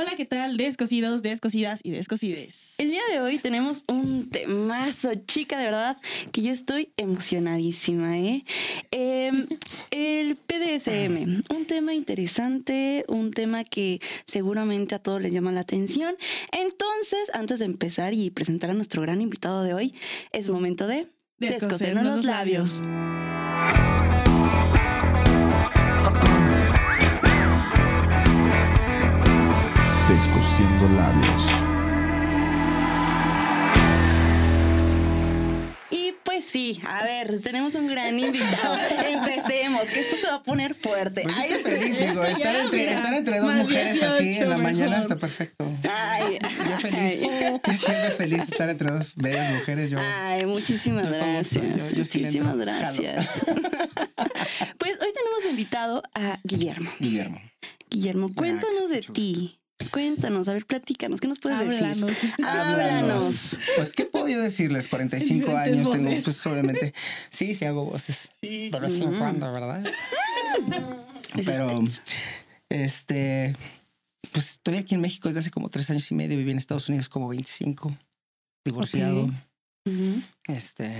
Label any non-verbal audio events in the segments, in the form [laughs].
Hola, ¿qué tal? Descosidos, descosidas y descosides. El día de hoy tenemos un temazo, chica, de verdad, que yo estoy emocionadísima, ¿eh? Em, el PDSM, un tema interesante, un tema que seguramente a todos les llama la atención. Entonces, antes de empezar y presentar a nuestro gran invitado de hoy, es momento de descosernos los labios. Y pues sí, a ver, tenemos un gran invitado. [laughs] Empecemos, que esto se va a poner fuerte. Pues Ay, feliz, digo, [laughs] estar entre, mira, estar entre dos mujeres así 18 en la mañana mejor. está perfecto. ay, Yo feliz, yo siempre feliz estar entre dos bellas mujeres. Yo, Ay, muchísimas Yo gracias. yo- muchísimas gracias. [laughs] pues hoy tenemos invitado a Guillermo. Guillermo. Guillermo, cuéntanos de ti. Cuéntanos, a ver, platícanos, ¿qué nos puedes Háblanos. decir? Háblanos. Pues, ¿qué puedo yo decirles? 45 Diferentes años tengo, voces. pues obviamente. [laughs] Sí, sí hago voces. Sí. De vez en cuando, ¿verdad? [laughs] Pero, este, pues estoy aquí en México desde hace como tres años y medio. Viví en Estados Unidos como 25. Divorciado. Este,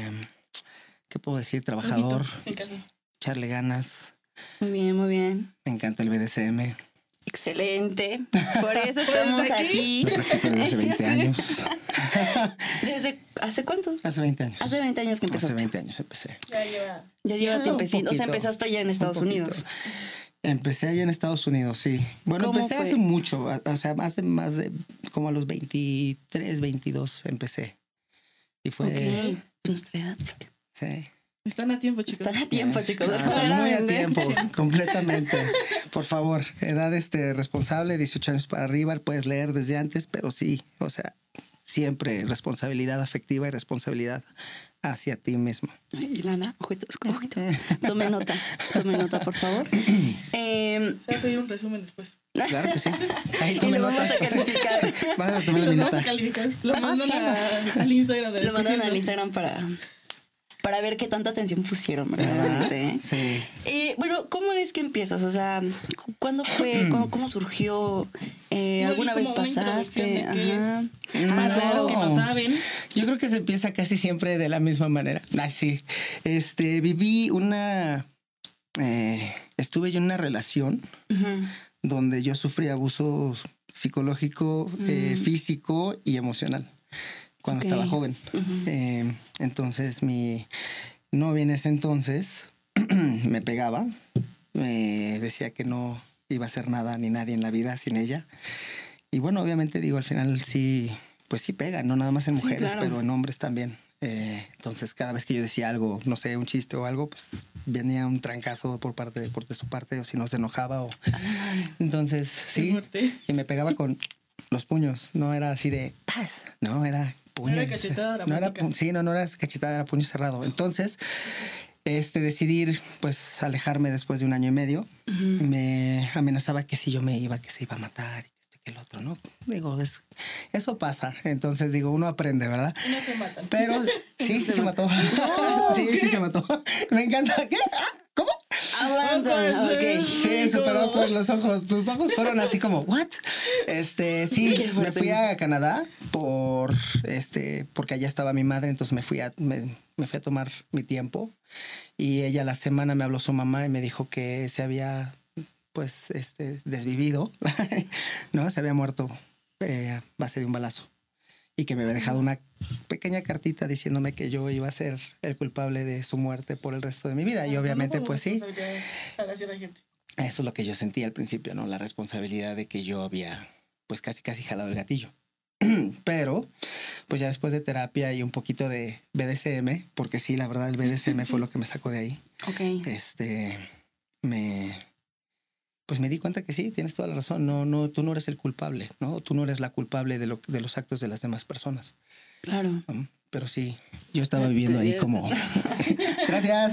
¿qué puedo decir? Trabajador. Me encanta. Echarle ganas. Muy bien, muy bien. Me encanta el BDSM. Excelente. [laughs] Por eso estamos está aquí. aquí. Desde hace 20 años. [laughs] ¿Desde hace cuánto? Hace 20 años. Hace 20 años que Hace empezaste. 20 años empecé. Ya lleva. Ya lleva tiempecito. O sea, empezaste ya en Estados. Unidos. Empecé allá en Estados Unidos, sí. Bueno, ¿Cómo empecé fue? hace mucho, o sea, más de, más de, como a los 23, 22 empecé. Y fue, Ok. Nuestra edad, chica. sí. Están a tiempo, chicos. Están a tiempo, chicos. Están muy a [laughs] tiempo, completamente. Por favor, edad este, responsable, 18 años para arriba, puedes leer desde antes, pero sí, o sea, siempre responsabilidad afectiva y responsabilidad hacia ti mismo. Ay, Lana, ojitos, con ojitos. Tome nota, tome nota, por favor. Se va a pedir un resumen después. Claro que sí. Ahí [laughs] y tome lo vamos notas. a calificar. Vas a Y tomar los vamos a calificar. Lo Ah, mandan sí. al Instagram de Lo Descosiendo. al Instagram para, para ver qué tanta atención pusieron, verdaderamente. ¿eh? Sí. Eh, bueno, ¿cómo es que empiezas? O sea, cu- ¿cuándo fue? ¿Cómo, cómo surgió? Eh, ¿Alguna vez pasaste? Ajá. Para No. todos los que no saben. Yo creo que se empieza casi siempre de la misma manera. Ay, sí. Este, viví una. eh, estuve yo en una relación donde yo sufrí abuso psicológico, eh, Mm. físico y emocional cuando estaba joven. Eh, entonces, mi novia en ese entonces [clears throat] me pegaba, me decía que no iba a hacer nada ni nadie en la vida sin ella. Y bueno, obviamente digo, al final sí, pues sí pega, no nada más en Sí, mujeres, claro. pero en hombres también. Eh, entonces, cada vez que yo decía algo, no sé, un chiste o algo, pues venía un trancazo por parte de, por de su parte, o si no se enojaba. O... Entonces, sí, y me pegaba con los puños, no era así de paz, no, era puño. era cachetada no era, dramática. pu- Sí, no, no era cachetada, era puño cerrado. Entonces, este, decidí pues alejarme después de un año y medio. Me amenazaba que si yo me iba, que se iba a matar, este, que el otro, ¿no? Digo, es, eso pasa. Entonces, digo, uno aprende, ¿verdad? Y no se matan. Pero [laughs] sí, sí se se mató. [laughs] sí, sí se mató. [laughs] Me encanta. ¿Qué? Ah, ¿Cómo? Aguanta, Por los ojos. Tus ojos fueron así como, ¿what? Este, sí, me fui a Canadá por, este, porque allá estaba mi madre, entonces me fui a, me, me fui a tomar mi tiempo. Y ella la semana me habló su mamá y me dijo que se había, pues, este, desvivido, [laughs] ¿no? Se había muerto eh, a base de un balazo. Y que me había dejado una pequeña cartita diciéndome que yo iba a ser el culpable de su muerte por el resto de mi vida. Y obviamente, pues sí, Eso gente. Eso es lo que yo sentí al principio, ¿no? La responsabilidad de que yo había, pues casi, casi jalado el gatillo. [clears throat] Pero, pues ya después de terapia y un poquito de BDSM, porque sí, la verdad, el BDSM [laughs] fue lo que me sacó de ahí. Ok. Este, me, pues me di cuenta que sí, tienes toda la razón. No, no, tú no eres el culpable, ¿no? Tú no eres la culpable de, lo, de los actos de las demás personas. Claro. ¿no? Pero sí, yo estaba viviendo ahí como... [laughs] Gracias.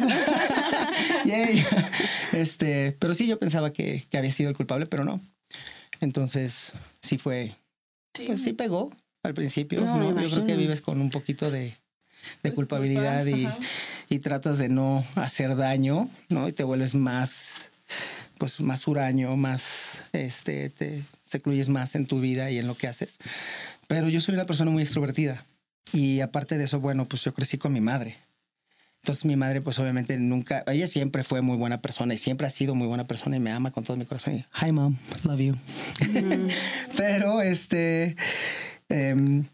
[laughs] Yay. Este, pero sí, yo pensaba que, que había sido el culpable, pero no. Entonces, sí fue, pues sí pegó al principio. No. Yo creo que vives con un poquito de, de Pues, culpabilidad y, y tratas de no hacer daño, ¿no? Y te vuelves más, pues más huraño, más, este, te, excluyes más en tu vida y en lo que haces. Pero yo soy una persona muy extrovertida. Y aparte de eso, bueno, pues yo crecí con mi madre. Entonces mi madre, pues obviamente nunca, ella siempre fue muy buena persona y siempre ha sido muy buena persona y me ama con todo mi corazón. Y, Hi mom, love you. [laughs] Pero este, em,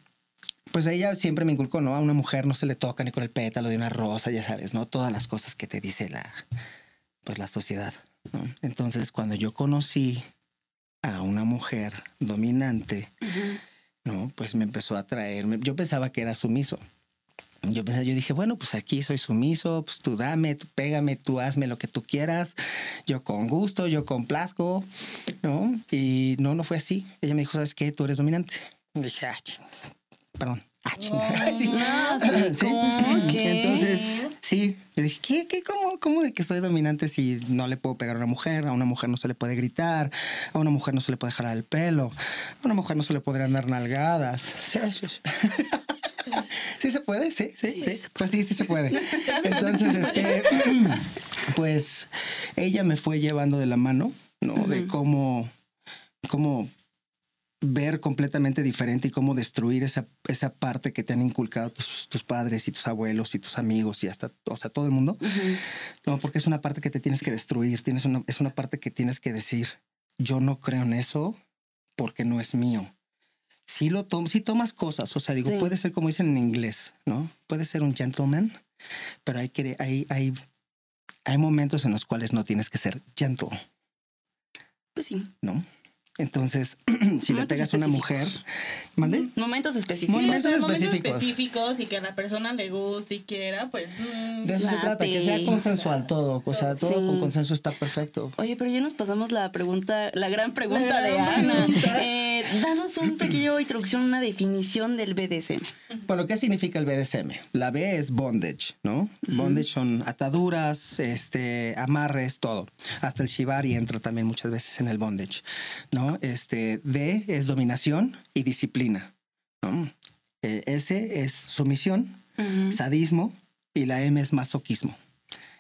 pues ella siempre me inculcó, ¿no? A una mujer no se le toca ni con el pétalo de una rosa, ya sabes, ¿no? Todas las cosas que te dice la, pues la sociedad, ¿no? Entonces cuando yo conocí a una mujer dominante, ¿no? Pues me empezó a traerme, yo pensaba que era sumiso. Yo pensé, yo dije, bueno, pues aquí soy sumiso, pues tú dame, tú pégame, tú hazme lo que tú quieras, yo con gusto, yo complazco, ¿no? Y no, no fue así. Ella me dijo, ¿sabes qué? Tú eres dominante. Dije, ah, perdón. Ah, ching. [laughs] Sí. Sí, [laughs] Sí. ¿cómo? ¿Qué? Entonces, sí, le dije, ¿qué, qué, cómo, cómo de que soy dominante si no le puedo pegar a una mujer? A una mujer no se le puede gritar, a una mujer no se le puede jalar el pelo, a una mujer no se le podrían dar nalgadas. [laughs] Sí, sí, sí. Sí se puede, sí, sí, Sí, Pues sí, sí se puede. Entonces, este, [clears throat] pues ella me fue llevando de la mano, ¿no? De cómo, cómo ver completamente diferente y cómo destruir esa, esa parte que te han inculcado tus, tus padres y tus abuelos y tus amigos y hasta, o sea, todo el mundo. No, porque es una parte que te tienes que destruir, tienes una, es una parte que tienes que decir, yo no creo en eso porque no es mío. Si lo tom si tomas cosas, o sea, digo, Sí. puede ser como dicen en inglés, ¿no? Puede ser un gentleman, pero hay que hay, hay, hay momentos en los cuales no tienes que ser gentle, Pues sí. ¿no? Entonces, [clears throat] si le pegas a una mujer, ¿mande? Momentos específicos. Sí, Momentos específicos. específicos y que a la persona le guste y quiera, pues. mm, De eso se trata, que sea consensual todo, o sea, todo Sí. con consenso está perfecto. Oye, pero ya nos pasamos la pregunta, la gran pregunta La de gran Ana. pregunta. Eh, danos un pequeño introducción, una definición del BDSM. Bueno, ¿qué significa el BDSM? La B es bondage, ¿no? Bondage son ataduras, este, amarres, todo. Hasta el shibari entra también muchas veces en el bondage, ¿no? Este, D es dominación y disciplina, ¿no? Eh, S es sumisión, sadismo y la M es masoquismo.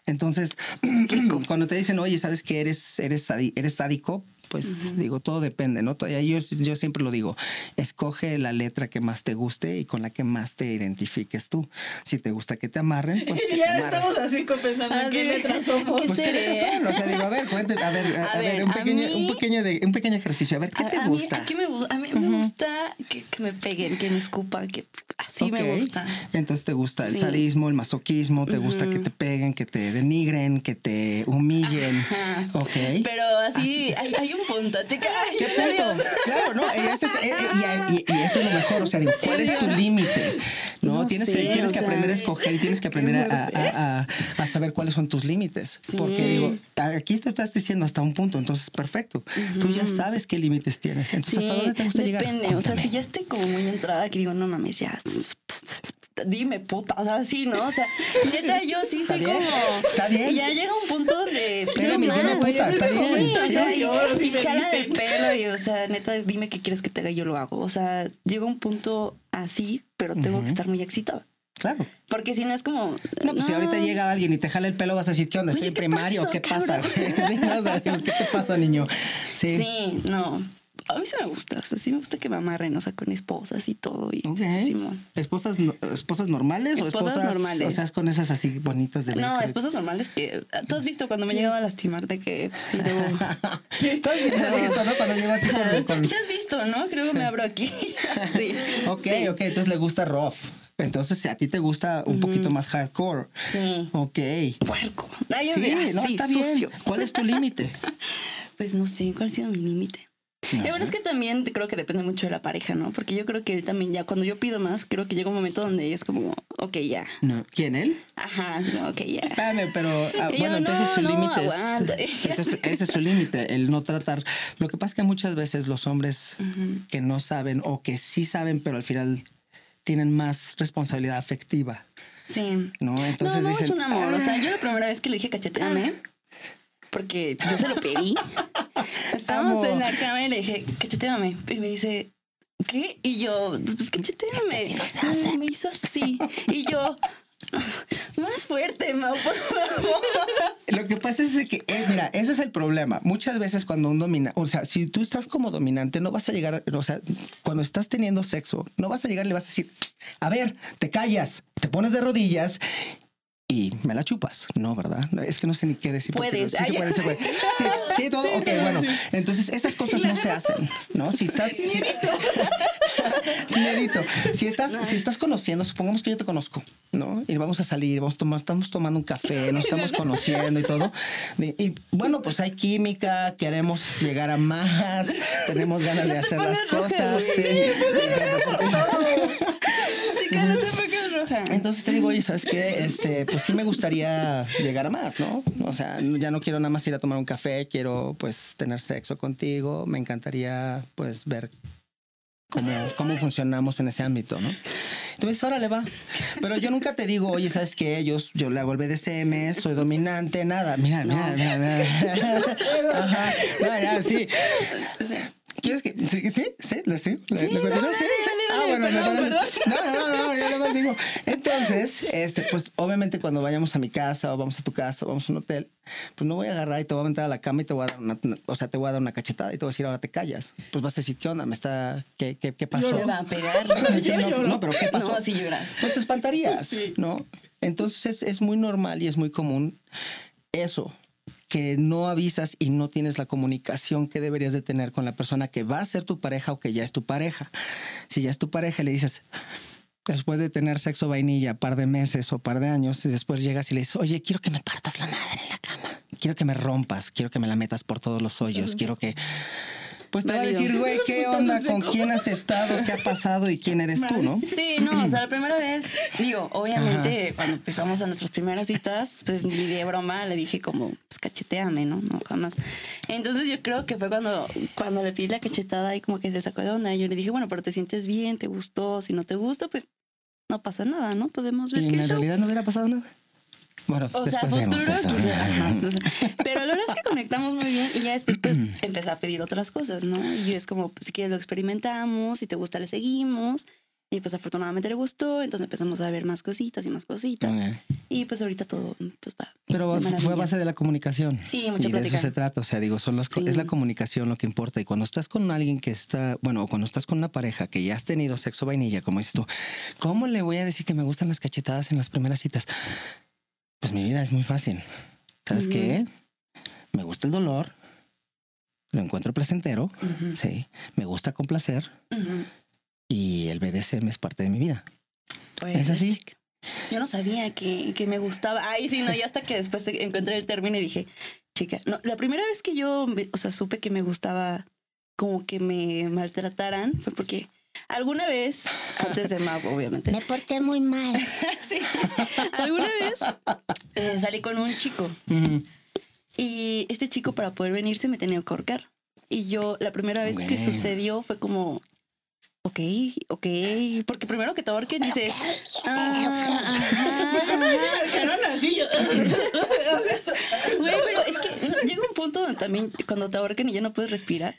Entonces, [clears throat] cuando te dicen, oye, ¿sabes que eres, eres, eres sádico? Pues digo, todo depende, ¿no? Todavía Yo, yo siempre lo digo, escoge la letra que más te guste y con la que más te identifiques tú. Si te gusta que te amarren, pues [laughs] que te ya amarren. estamos así co- pensando en qué letras somos. ¿Qué Pues, ¿qué son? O sea, digo, a ver, cuénten, a ver, a, A a ver, ver, un pequeño, un mí- pequeño, de, un pequeño ejercicio. A ver, ¿qué A- te a mí- gusta? a, mí me, a mí me Ujú. gusta que, que me peguen, que me escupan, que así me Ok. gusta. Entonces te gusta el Sí. sadismo, el masoquismo, te gusta que te peguen, que te denigren, que te humillen. Ajá. Ok. Pero así hay, hay un punto, chica. ¿Qué punto? Claro, no, y eso, es, eh, eh, y, eso es lo mejor, o sea, digo, ¿cuál es tu límite? No, No tienes, sé, que, tienes o que sea, aprender a escoger y tienes que aprender a, a- a- a saber cuáles son tus límites. Sí. Porque digo, aquí te estás diciendo hasta un punto, entonces perfecto. Tú ya sabes qué límites tienes. Entonces, ¿hasta dónde te gusta llegar? depende. O sea, si ya estoy como muy entrada, que digo, no mames, ya. Dime puta, o sea, sí, ¿no? O sea, neta, yo sí soy bien, como. está bien. Y ya llega un punto donde. pido Pégame, dime puta, está Sí, bien. o sea, Sí, y, y me jala del dicen. pelo y, o sea, neta, dime qué quieres que te haga, yo lo hago. O sea, llega un punto así, pero tengo que estar muy excitada. Claro. Porque si no es como. No, pues si ahorita llega alguien y te jala el pelo, vas a decir, ¿qué onda? ¿Estoy Oye, en ¿qué primario? pasó, ¿Qué pasa? [laughs] ¿Qué te pasa, niño? Sí. Sí, no. A mí sí me gusta, o sea, sí me gusta que me amarren, o sea, con esposas y todo. Y Ok. Simón. ¿Esposas, no- ¿Esposas normales o Esposas esposas normales. O sea, con esas así bonitas de No, esposas normales que. ¿Tú has visto cuando me llegaba a lastimar de que pues, sí debo. [laughs] Siempre has visto, ¿no? Cuando llego aquí con... con- Sí has visto, ¿no? Creo que me abro aquí. [laughs] sí. Ok, sí. ok, entonces le gusta rough. Entonces a ti te gusta un poquito más hardcore. Sí. Ok. Puerco. Ay, Sí, no, está bien. sucio. ¿Cuál es tu límite? [laughs] Pues no sé, ¿cuál ha sido mi límite? Y bueno, es que también creo que depende mucho de la pareja, ¿no? Porque yo creo que él también ya, cuando yo pido más, creo que llega un momento donde es como, ok, ya. No. ¿Quién, él? Ajajá, no, ok, ya. Espérame, pero ah, [laughs] Y yo, bueno, entonces no, su no, límite es. [laughs] Entonces, ese es su límite, el no tratar. Lo que pasa es que muchas veces los hombres Ujú. que no saben o que sí saben, pero al final tienen más responsabilidad afectiva. Sí. ¿No? Entonces no, no es dicen, un amor. O sea, "Ah". yo la primera vez que le dije cacheteame, porque yo se lo pedí. [laughs] Estábamos Amo. en la cama y le dije, cacheteame. Y me dice, ¿qué? Y yo, pues cacheteame. Es que así no se hace. Me hizo así. Y yo, Más fuerte, Mau, por favor. [laughs] Lo que pasa es que, eh, mira, ese es el problema. Muchas veces cuando un domina, o sea, si tú estás como dominante, no vas a llegar, o sea, cuando estás teniendo sexo, no vas a llegar y le vas a decir, a ver, te callas, te pones de rodillas y me la chupas. No, ¿verdad? Es que no sé ni qué decir. porque Puedes. Sí, se puede, se puede. [laughs] Sí, sí, todo. ok, bueno. Entonces, esas cosas no se hacen, ¿no? Si estás... Si, [laughs] Sin edito. Si estás, si estás conociendo, supongamos que yo te conozco, ¿no? Y vamos a salir, vamos a tomar, estamos tomando un café, nos [laughs] estamos conociendo y todo. Y, y, bueno, pues hay química, queremos llegar a más, tenemos ganas de hacer las cosas. sí. Chica, no te. Entonces te digo, oye, ¿sabes qué? Este, pues sí me gustaría llegar a más, ¿no? O sea, ya no quiero nada más ir a tomar un café, quiero pues tener sexo contigo, me encantaría pues ver cómo, cómo funcionamos en ese ámbito, ¿no? Entonces, órale, va. Pero yo nunca te digo, oye, ¿sabes qué? Yo, yo le hago el BDSM, soy dominante, nada. Mira, mira, mira, mira. [laughs] Ajá. Ya, sí. ¿Quieres que.? Sí, sí, sí, le sigo. ¿Le, le continúo? dale, Sí, sí. dale, Ah, bueno, perdón, No, no, no, no, yo luego digo. [laughs] Entonces, este, pues obviamente cuando vayamos a mi casa o vamos a tu casa o vamos a un hotel, pues no voy a agarrar y te voy a meter a la cama y te voy a dar una, o sea, te voy a dar una cachetada y te voy a decir, ahora te callas. Pues vas a decir, ¿qué onda? ¿Me está. ¿Qué, qué, qué pasó? me va a pegar. [laughs] Sí, no, no, pero ¿qué pasó? No, si lloras. No te espantarías, Sí. ¿no? Entonces es, es muy normal y es muy común eso, que no avisas y no tienes la comunicación que deberías de tener con la persona que va a ser tu pareja o que ya es tu pareja. Si ya es tu pareja le dices, después de tener sexo vainilla par de meses o par de años, y después llegas y le dices, oye, quiero que me partas la madre en la cama, quiero que me rompas, quiero que me la metas por todos los hoyos, quiero que... Pues te va a Válido. decir, güey, ¿qué onda? ¿Con quién has estado? ¿Qué ha pasado? ¿Y quién eres tú, no? Sí, no, o sea, [clears throat] la primera vez, digo, obviamente cuando empezamos a nuestras primeras citas, pues ni de broma le dije como, pues cacheteame, ¿no? No, jamás. Entonces yo creo que fue cuando, cuando le pedí la cachetada y como que se sacó de onda. Yo le dije, bueno, pero te sientes bien, te gustó, si no te gusta, pues no pasa nada, ¿no? Podemos ver Y qué en show. realidad no hubiera pasado nada. Bueno, O sea, futuro quisiera. [laughs] Ajá, entonces, pero la verdad es que conectamos muy bien y ya después pues empecé a pedir otras cosas, ¿no? Y yo es como, pues, si quieres lo experimentamos, si te gusta le seguimos. Y pues afortunadamente le gustó, entonces empezamos a ver más cositas y más cositas. Ok. Y pues ahorita todo pues va. Pero fue a base de la comunicación. Sí, mucha Y de eso se trata. O sea, digo, son co- Sí. es la comunicación lo que importa. Y cuando estás con alguien que está, bueno, o cuando estás con una pareja que ya has tenido sexo vainilla, como dices tú, ¿cómo le voy a decir que me gustan las cachetadas en las primeras citas? Pues mi vida es muy fácil. ¿Sabes Ujú. qué? Me gusta el dolor, lo encuentro placentero, sí, me gusta complacer ujú. y el BDSM es parte de mi vida. Pues, ¿Es así? chica. Yo no sabía que, que me gustaba. Ay, sí, no, y hasta que después encontré el término y dije, chica, no, la primera vez que yo, o sea, supe que me gustaba como que me maltrataran fue porque alguna vez, antes de MAP, obviamente, Me porté muy mal. [laughs] sí, alguna vez eh, salí con un chico Ujú. y este chico para poder venirse me tenía que ahorcar. Y yo, la primera vez que sucedió fue como, ok, ok, porque primero que te ahorquen dices, ah, [laughs] [laughs] Güey, pero es que llega un punto donde también cuando te ahorcan y ya no puedes respirar.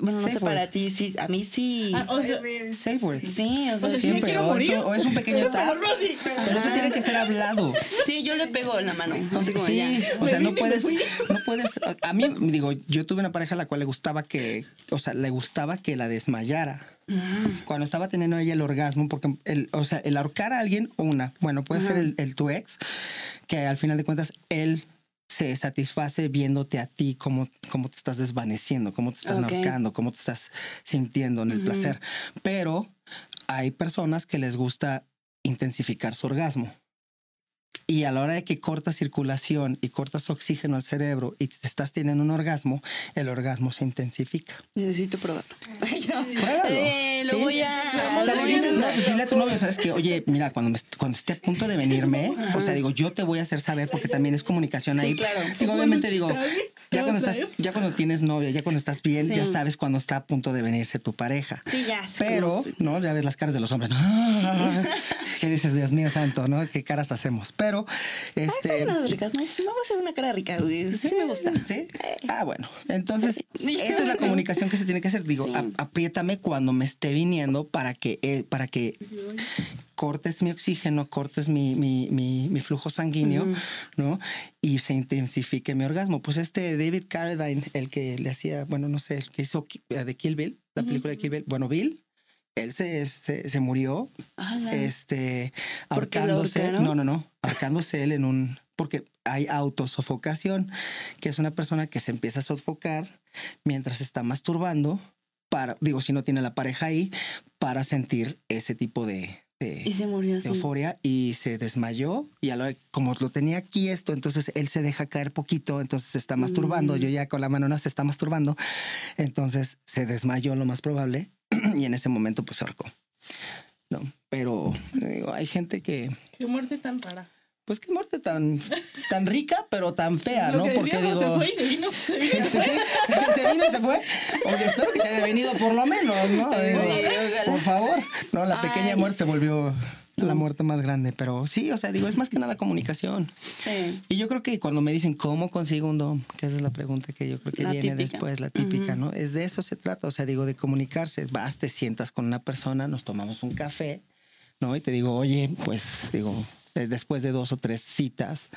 Bueno, no sé para ti, sí, a mí sí. Ah, o sea, Safe word. Sí, o sea, o sea, sí Siempre. O es, un, o es un pequeño tap. Pero eso tiene que ser hablado. sí, yo le pego en la mano. Así como Sí, ya. o sea, no puedes, no puedes. A mí, digo, yo tuve una pareja a la cual le gustaba que, o sea, le gustaba que la desmayara. Cuando estaba teniendo ella el orgasmo, porque, el, o sea, el ahorcar a alguien, una, bueno, puede ser el tu ex, que al final de cuentas él se satisface viéndote a ti cómo, cómo te estás desvaneciendo, cómo te estás Ok. ahorcando, cómo te estás sintiendo en el placer. Pero hay personas que les gusta intensificar su orgasmo. Y a la hora de que cortas circulación y cortas oxígeno al cerebro y te estás teniendo un orgasmo, el orgasmo se intensifica. Necesito probarlo. [laughs] Pruébalo. Eh, lo Sí. voy a. O sea, le dices, no, pues dile a tu novio, ¿sabes qué? Oye, mira, cuando, me cuando esté a punto de venirme, o sea, digo, yo te voy a hacer saber porque también es comunicación Sí, ahí. claro. Digo, obviamente digo, Bueno, ya cuando chica, estás, ya cuando tienes novia, ya cuando estás bien, ya sabes cuando está a punto de venirse tu pareja. Sí, ya. Pero, ¿no? Ya ves las caras de los hombres. ¿no? [laughs] ¿Qué dices, Dios mío santo, no? ¿Qué caras hacemos? pero este. Están unas ricas, ¿no? Vamos a hacer una cara rica, güey. Sí, me gusta. ¿Sí? Ah, bueno. Entonces, esa es la comunicación que se tiene que hacer. Digo, apriétame cuando me esté viniendo para que, eh, para que cortes mi oxígeno, cortes mi, mi, mi, mi flujo sanguíneo, ¿no? Y se intensifique mi orgasmo. Pues este David Carradine, el que le hacía, bueno, no sé, el que hizo de Kill Bill, la película de Kill Bill, bueno, Bill, él se, se, se murió este ¿Porque lo ahorcándose. no no no ahorcándose él en un porque hay autosofocación que es una persona que se empieza a sofocar mientras está masturbando para digo si no tiene la pareja ahí para sentir ese tipo de, de- Y se murió de así. euforia y se desmayó y a como lo tenía aquí esto, entonces él se deja caer poquito, entonces se está masturbando, Mm. yo ya con la mano no se está masturbando, entonces se desmayó lo más probable [clears throat] y en ese momento pues se ahorcó. No, pero digo, hay gente que, Qué muerte tan rara. Pues qué muerte tan, tan rica, pero tan fea, Lo ¿no? que Porque digo... se fue y se vino, se vino y [laughs] se fue. se vino y se fue. Oye, espero que se haya venido por lo menos, ¿no? Por favor. No, la pequeña Ay. muerte se volvió la muerte más grande. Pero sí, o sea, digo, es más que nada comunicación. Sí. Y yo creo que cuando me dicen cómo consigo un dom, que esa es la pregunta que yo creo que La viene típica. después, la típica. ¿no? Es de eso se trata, o sea, digo, de comunicarse. Vas, te sientas con una persona, nos tomamos un café, ¿no? Y te digo, oye, pues, digo, después de dos o tres citas,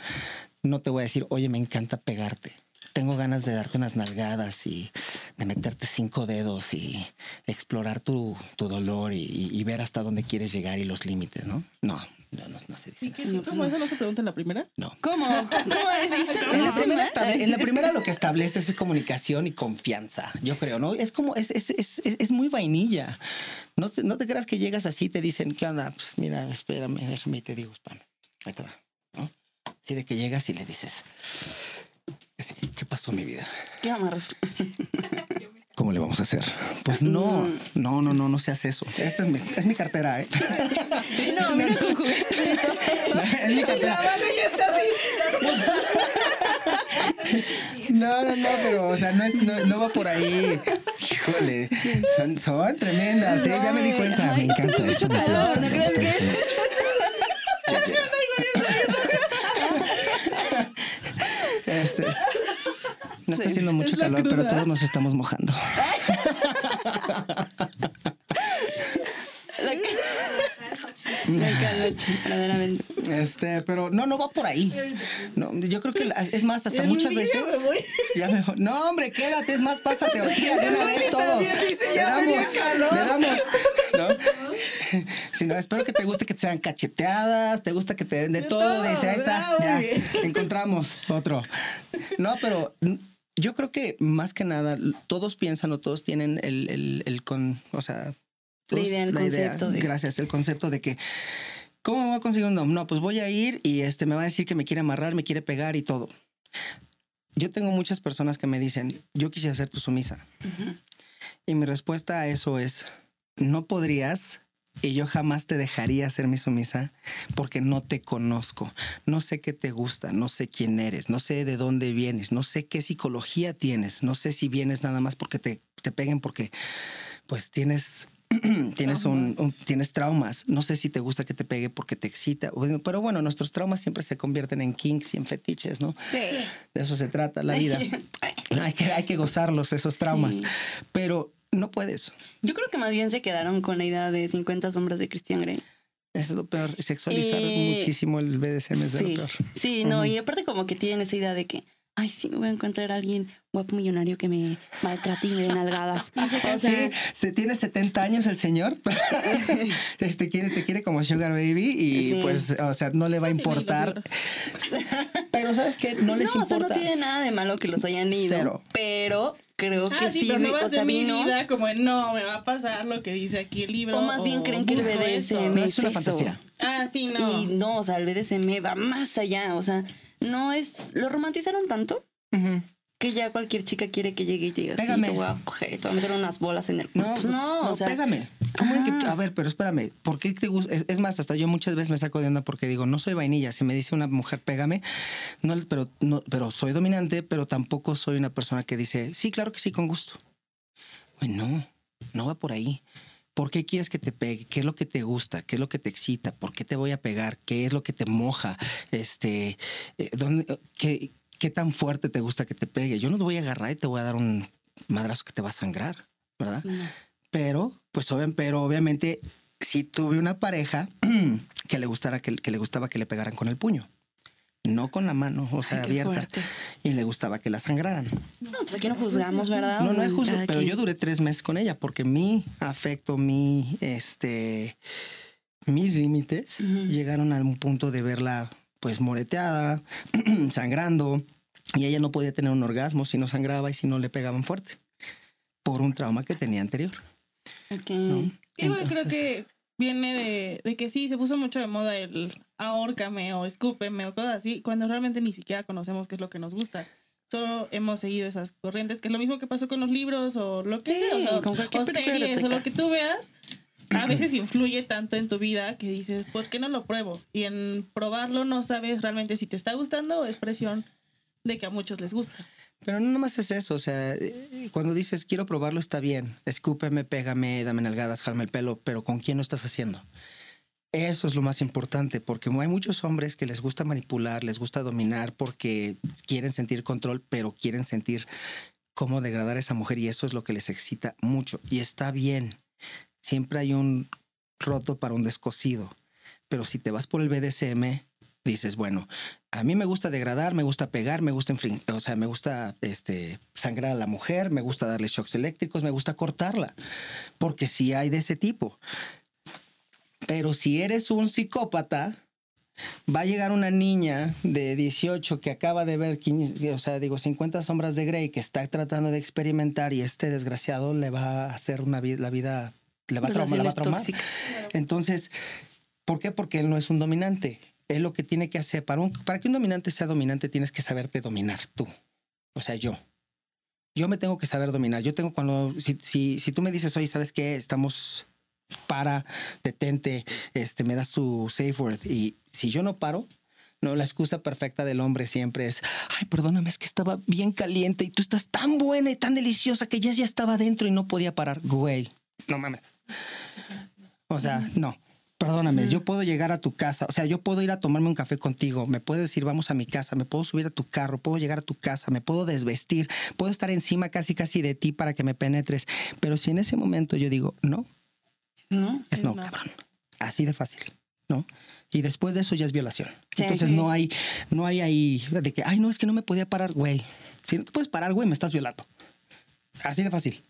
no te voy a decir, oye, me encanta pegarte. Tengo ganas de darte unas nalgadas y de meterte cinco dedos y explorar tu, tu dolor y, ver hasta dónde quieres llegar y los límites, ¿no? No, no, no, no se dice. ¿Y qué así. ¿Cómo eso no se pregunta en la primera? No. ¿Cómo? ¿Cómo es? [laughs] En la, primera en la primera lo que estableces es comunicación y confianza, yo creo, ¿no? Es como, es, es, es, es- es muy vainilla. No te, no te creas que llegas así y te dicen, ¿qué onda? Pues mira, espérame, déjame y te digo, espérame. Ahí te va, ¿no? Así de que llegas y le dices, así, ¿qué pasó mi vida? Quiero amarrar. ¿Cómo le vamos a hacer? Pues no, Mm. no, no, no, no se hace eso. Esta es mi, es mi cartera, ¿eh? No, mira con juguete. es mi cartera. No, no, no, pero, o sea, no, es, no, no va por ahí. Híjole, son, son tremendas, ¿eh? Ya me di cuenta. Me encanta esto. Me está gustando, ¿no me está que? gustando mucho. Ya quiero. Este, no está haciendo mucho Es calor, pero todos nos estamos mojando. [laughs] Verdaderamente. Este, pero no, no va por ahí. No, yo creo que es más, hasta El muchas veces. me voy. Ya me voy. No, hombre, quédate, es más, pásate orgía de una vez todos. dice, Le damos, calor. le damos. ¿No? [laughs] Si no, espero que te guste que te sean cacheteadas, te gusta que te den de, De todo. todo, Dice, ahí está, ya, encontramos otro. No, pero yo creo que más que nada, todos piensan o todos tienen el, el, el con, o sea, La idea, el concepto de- Gracias, el concepto de que ¿Cómo me voy a conseguir un dom? No, pues voy a ir y este me va a decir que me quiere amarrar, me quiere pegar y todo. Yo tengo muchas personas que me dicen, yo quisiera ser tu sumisa. Y mi respuesta a eso es, no podrías y yo jamás te dejaría ser mi sumisa porque no te conozco, no sé qué te gusta, no sé quién eres, no sé de dónde vienes, no sé qué psicología tienes, no sé si vienes nada más porque te, te peguen porque pues tienes [clears throat] tienes un, un- tienes traumas. No sé si te gusta que te pegue porque te excita. Pero bueno, nuestros traumas siempre se convierten en kinks y en fetiches, ¿no? Sí. De eso se trata la vida. [laughs] hay, que, hay que gozarlos, esos traumas. Sí. Pero no puedes. Yo creo que más bien se quedaron con la idea de 50 sombras de Christian Grey. Eso es lo peor. Sexualizar Y- muchísimo el BDSM es de Sí, lo peor. sí, no, y aparte como que tienen esa idea de que, ay, sí, me voy a encontrar a alguien guapo millonario que me maltrate y me dé nalgadas. [laughs] O sea, Sí, se tiene 70 años el señor. [laughs] [laughs] este quiere, te quiere como Sugar Baby y Sí. pues, o sea, no le va a importar. Pero ¿sabes qué? No les no, o sea, importa. no tiene nada de malo que los hayan ido. Cero. Pero creo que Ah, sí, sí, pero no va o sea, mi vino- vida como en, no, me va a pasar lo que dice aquí el libro. O más bien creen que el. BDSM No, es una fantasía. Ah, sí, no. Y no, o sea, el BDSM va más allá. O sea, no es. Lo romantizaron tanto que ya cualquier chica quiere que llegue y te diga, Pégame. sí, te voy a coger, te voy a meter unas bolas en el. No, pues no, o sea. pégame. ¿Cómo es que, Ajá. a ver, pero espérame, ¿por qué te gusta? Es, es más, hasta yo muchas veces me saco de onda porque digo, no soy vainilla. Si me dice una mujer, pégame, no, pero, no, pero soy dominante, pero tampoco soy una persona que dice, sí, claro que sí, con gusto. Güey, no, no va por ahí. ¿Por qué quieres que te pegue? ¿Qué es lo que te gusta? ¿Qué es lo que te excita? ¿Por qué te voy a pegar? ¿Qué es lo que te moja? Este, eh, ¿dónde, qué, qué tan fuerte te gusta que te pegue? Yo no te voy a agarrar y te voy a dar un madrazo que te va a sangrar, ¿verdad? No. Pero, pues obvia- pero obviamente si tuve una pareja [clears throat] que le gustara que, que le gustaba que le pegaran con el puño, no con la mano, o sea, Ay, abierta, fuerte. y le gustaba que la sangraran. No, pues aquí no juzgamos, ¿verdad? No, no es justo, Cada pero quien. yo duré tres meses con ella porque mi afecto, mi, este, mis límites llegaron a un punto de verla, pues, moreteada, [clears throat] sangrando, y ella no podía tener un orgasmo si no sangraba y si no le pegaban fuerte, por un trauma que tenía anterior. Ok. ¿no? Y bueno, creo Entonces, que viene de, de que sí, se puso mucho de moda el ahórcame o escúpeme o cosas así, cuando realmente ni siquiera conocemos qué es lo que nos gusta. Solo hemos seguido esas corrientes, que es lo mismo que pasó con los libros o lo que Sí, sea, o, sea, con o series o lo que tú veas. A veces influye tanto en tu vida que dices, ¿por qué no lo pruebo? Y en probarlo no sabes realmente si te está gustando o es presión de que a muchos les gusta. Pero no nomás es eso, o sea, eh, cuando dices quiero probarlo está bien, escúpeme, pégame, dame nalgadas, jarme el pelo, pero ¿con quién lo estás haciendo? Eso es lo más importante, porque hay muchos hombres que les gusta manipular, les gusta dominar porque quieren sentir control, pero quieren sentir cómo degradar a esa mujer y eso es lo que les excita mucho. Y está bien, siempre hay un roto para un descosido, pero si te vas por el BDSM, dices, bueno, a mí me gusta degradar, me gusta pegar, me gusta o sea, me gusta este, sangrar a la mujer, me gusta darle shocks eléctricos, me gusta cortarla, porque sí hay de ese tipo. Pero si eres un psicópata, va a llegar una niña de 18 que acaba de ver, 15, o sea, digo, 50 sombras de Grey, que está tratando de experimentar y este desgraciado le va a hacer una vida, la vida, le va a, traumar. Entonces, ¿por qué? Porque él no es un dominante. Él lo que tiene que hacer, para, un, para que un dominante sea dominante, tienes que saberte dominar tú. O sea, yo. Yo me tengo que saber dominar. Yo tengo cuando, si, si, si tú me dices, oye, ¿sabes qué? Estamos para, detente, este, me das tu safe word. Y si yo no paro, no, la excusa perfecta del hombre siempre es, ay, perdóname, es que estaba bien caliente y tú estás tan buena y tan deliciosa que ya, ya estaba dentro y no podía parar. Güey, no mames. O sea, no. Perdóname, yo puedo llegar a tu casa, o sea, yo puedo ir a tomarme un café contigo, me puedes decir vamos a mi casa, me puedo subir a tu carro, puedo llegar a tu casa, me puedo desvestir, puedo estar encima casi casi de ti para que me penetres, pero si en ese momento yo digo no, ¿No? es Es no, no. cabrón, así de fácil, ¿no? Y después de eso ya es violación. Sí. Entonces Sí. no hay, no hay ahí de que, ay, no, es que no me podía parar, güey. Si no te puedes parar, güey, me estás violando. Así de fácil.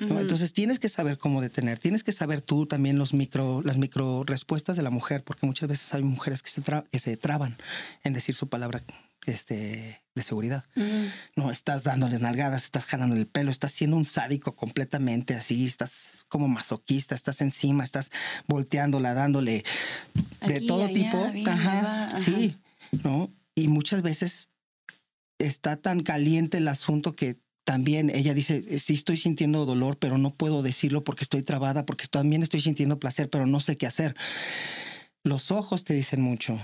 ¿No? Entonces tienes que saber cómo detener, tienes que saber tú también los micro, las micro respuestas de la mujer, porque muchas veces hay mujeres que se, tra- que se traban en decir su palabra este, de seguridad. No, estás dándoles nalgadas, estás jalando el pelo, estás siendo un sádico completamente así, estás como masoquista, estás encima, estás volteándola, dándole de Aquí, todo allá, tipo. viene, ajá, va, ajá. sí, ¿no? Y muchas veces está tan caliente el asunto que también ella dice, "Eh, sí estoy sintiendo dolor, pero no puedo decirlo porque estoy trabada, porque también estoy sintiendo placer, pero no sé qué hacer. Los ojos te dicen mucho.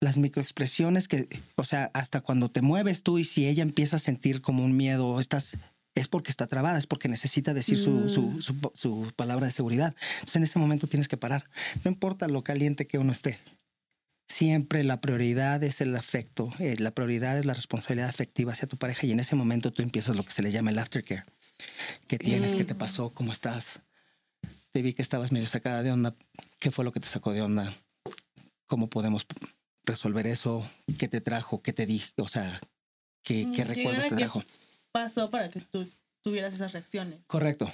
Las microexpresiones que, o sea, hasta cuando te mueves tú y si ella empieza a sentir como un miedo, estás, es porque está trabada, es porque necesita decir su, su, Mm. su, su palabra de seguridad. Entonces en ese momento tienes que parar. No importa lo caliente que uno esté. Siempre la prioridad es el afecto, eh, la prioridad es la responsabilidad afectiva hacia tu pareja y en ese momento tú empiezas lo que se le llama el aftercare. ¿Qué tienes? ¿Qué te Mm. pasó? ¿Cómo estás? Te vi que estabas medio sacada de onda. ¿Qué fue lo que te sacó de onda? ¿Cómo podemos resolver eso? ¿Qué te trajo? ¿Qué te dije? O sea, ¿qué, Mm, qué llegar recuerdos te trajo? Pasó para que tú tuvieras esas reacciones. Correcto.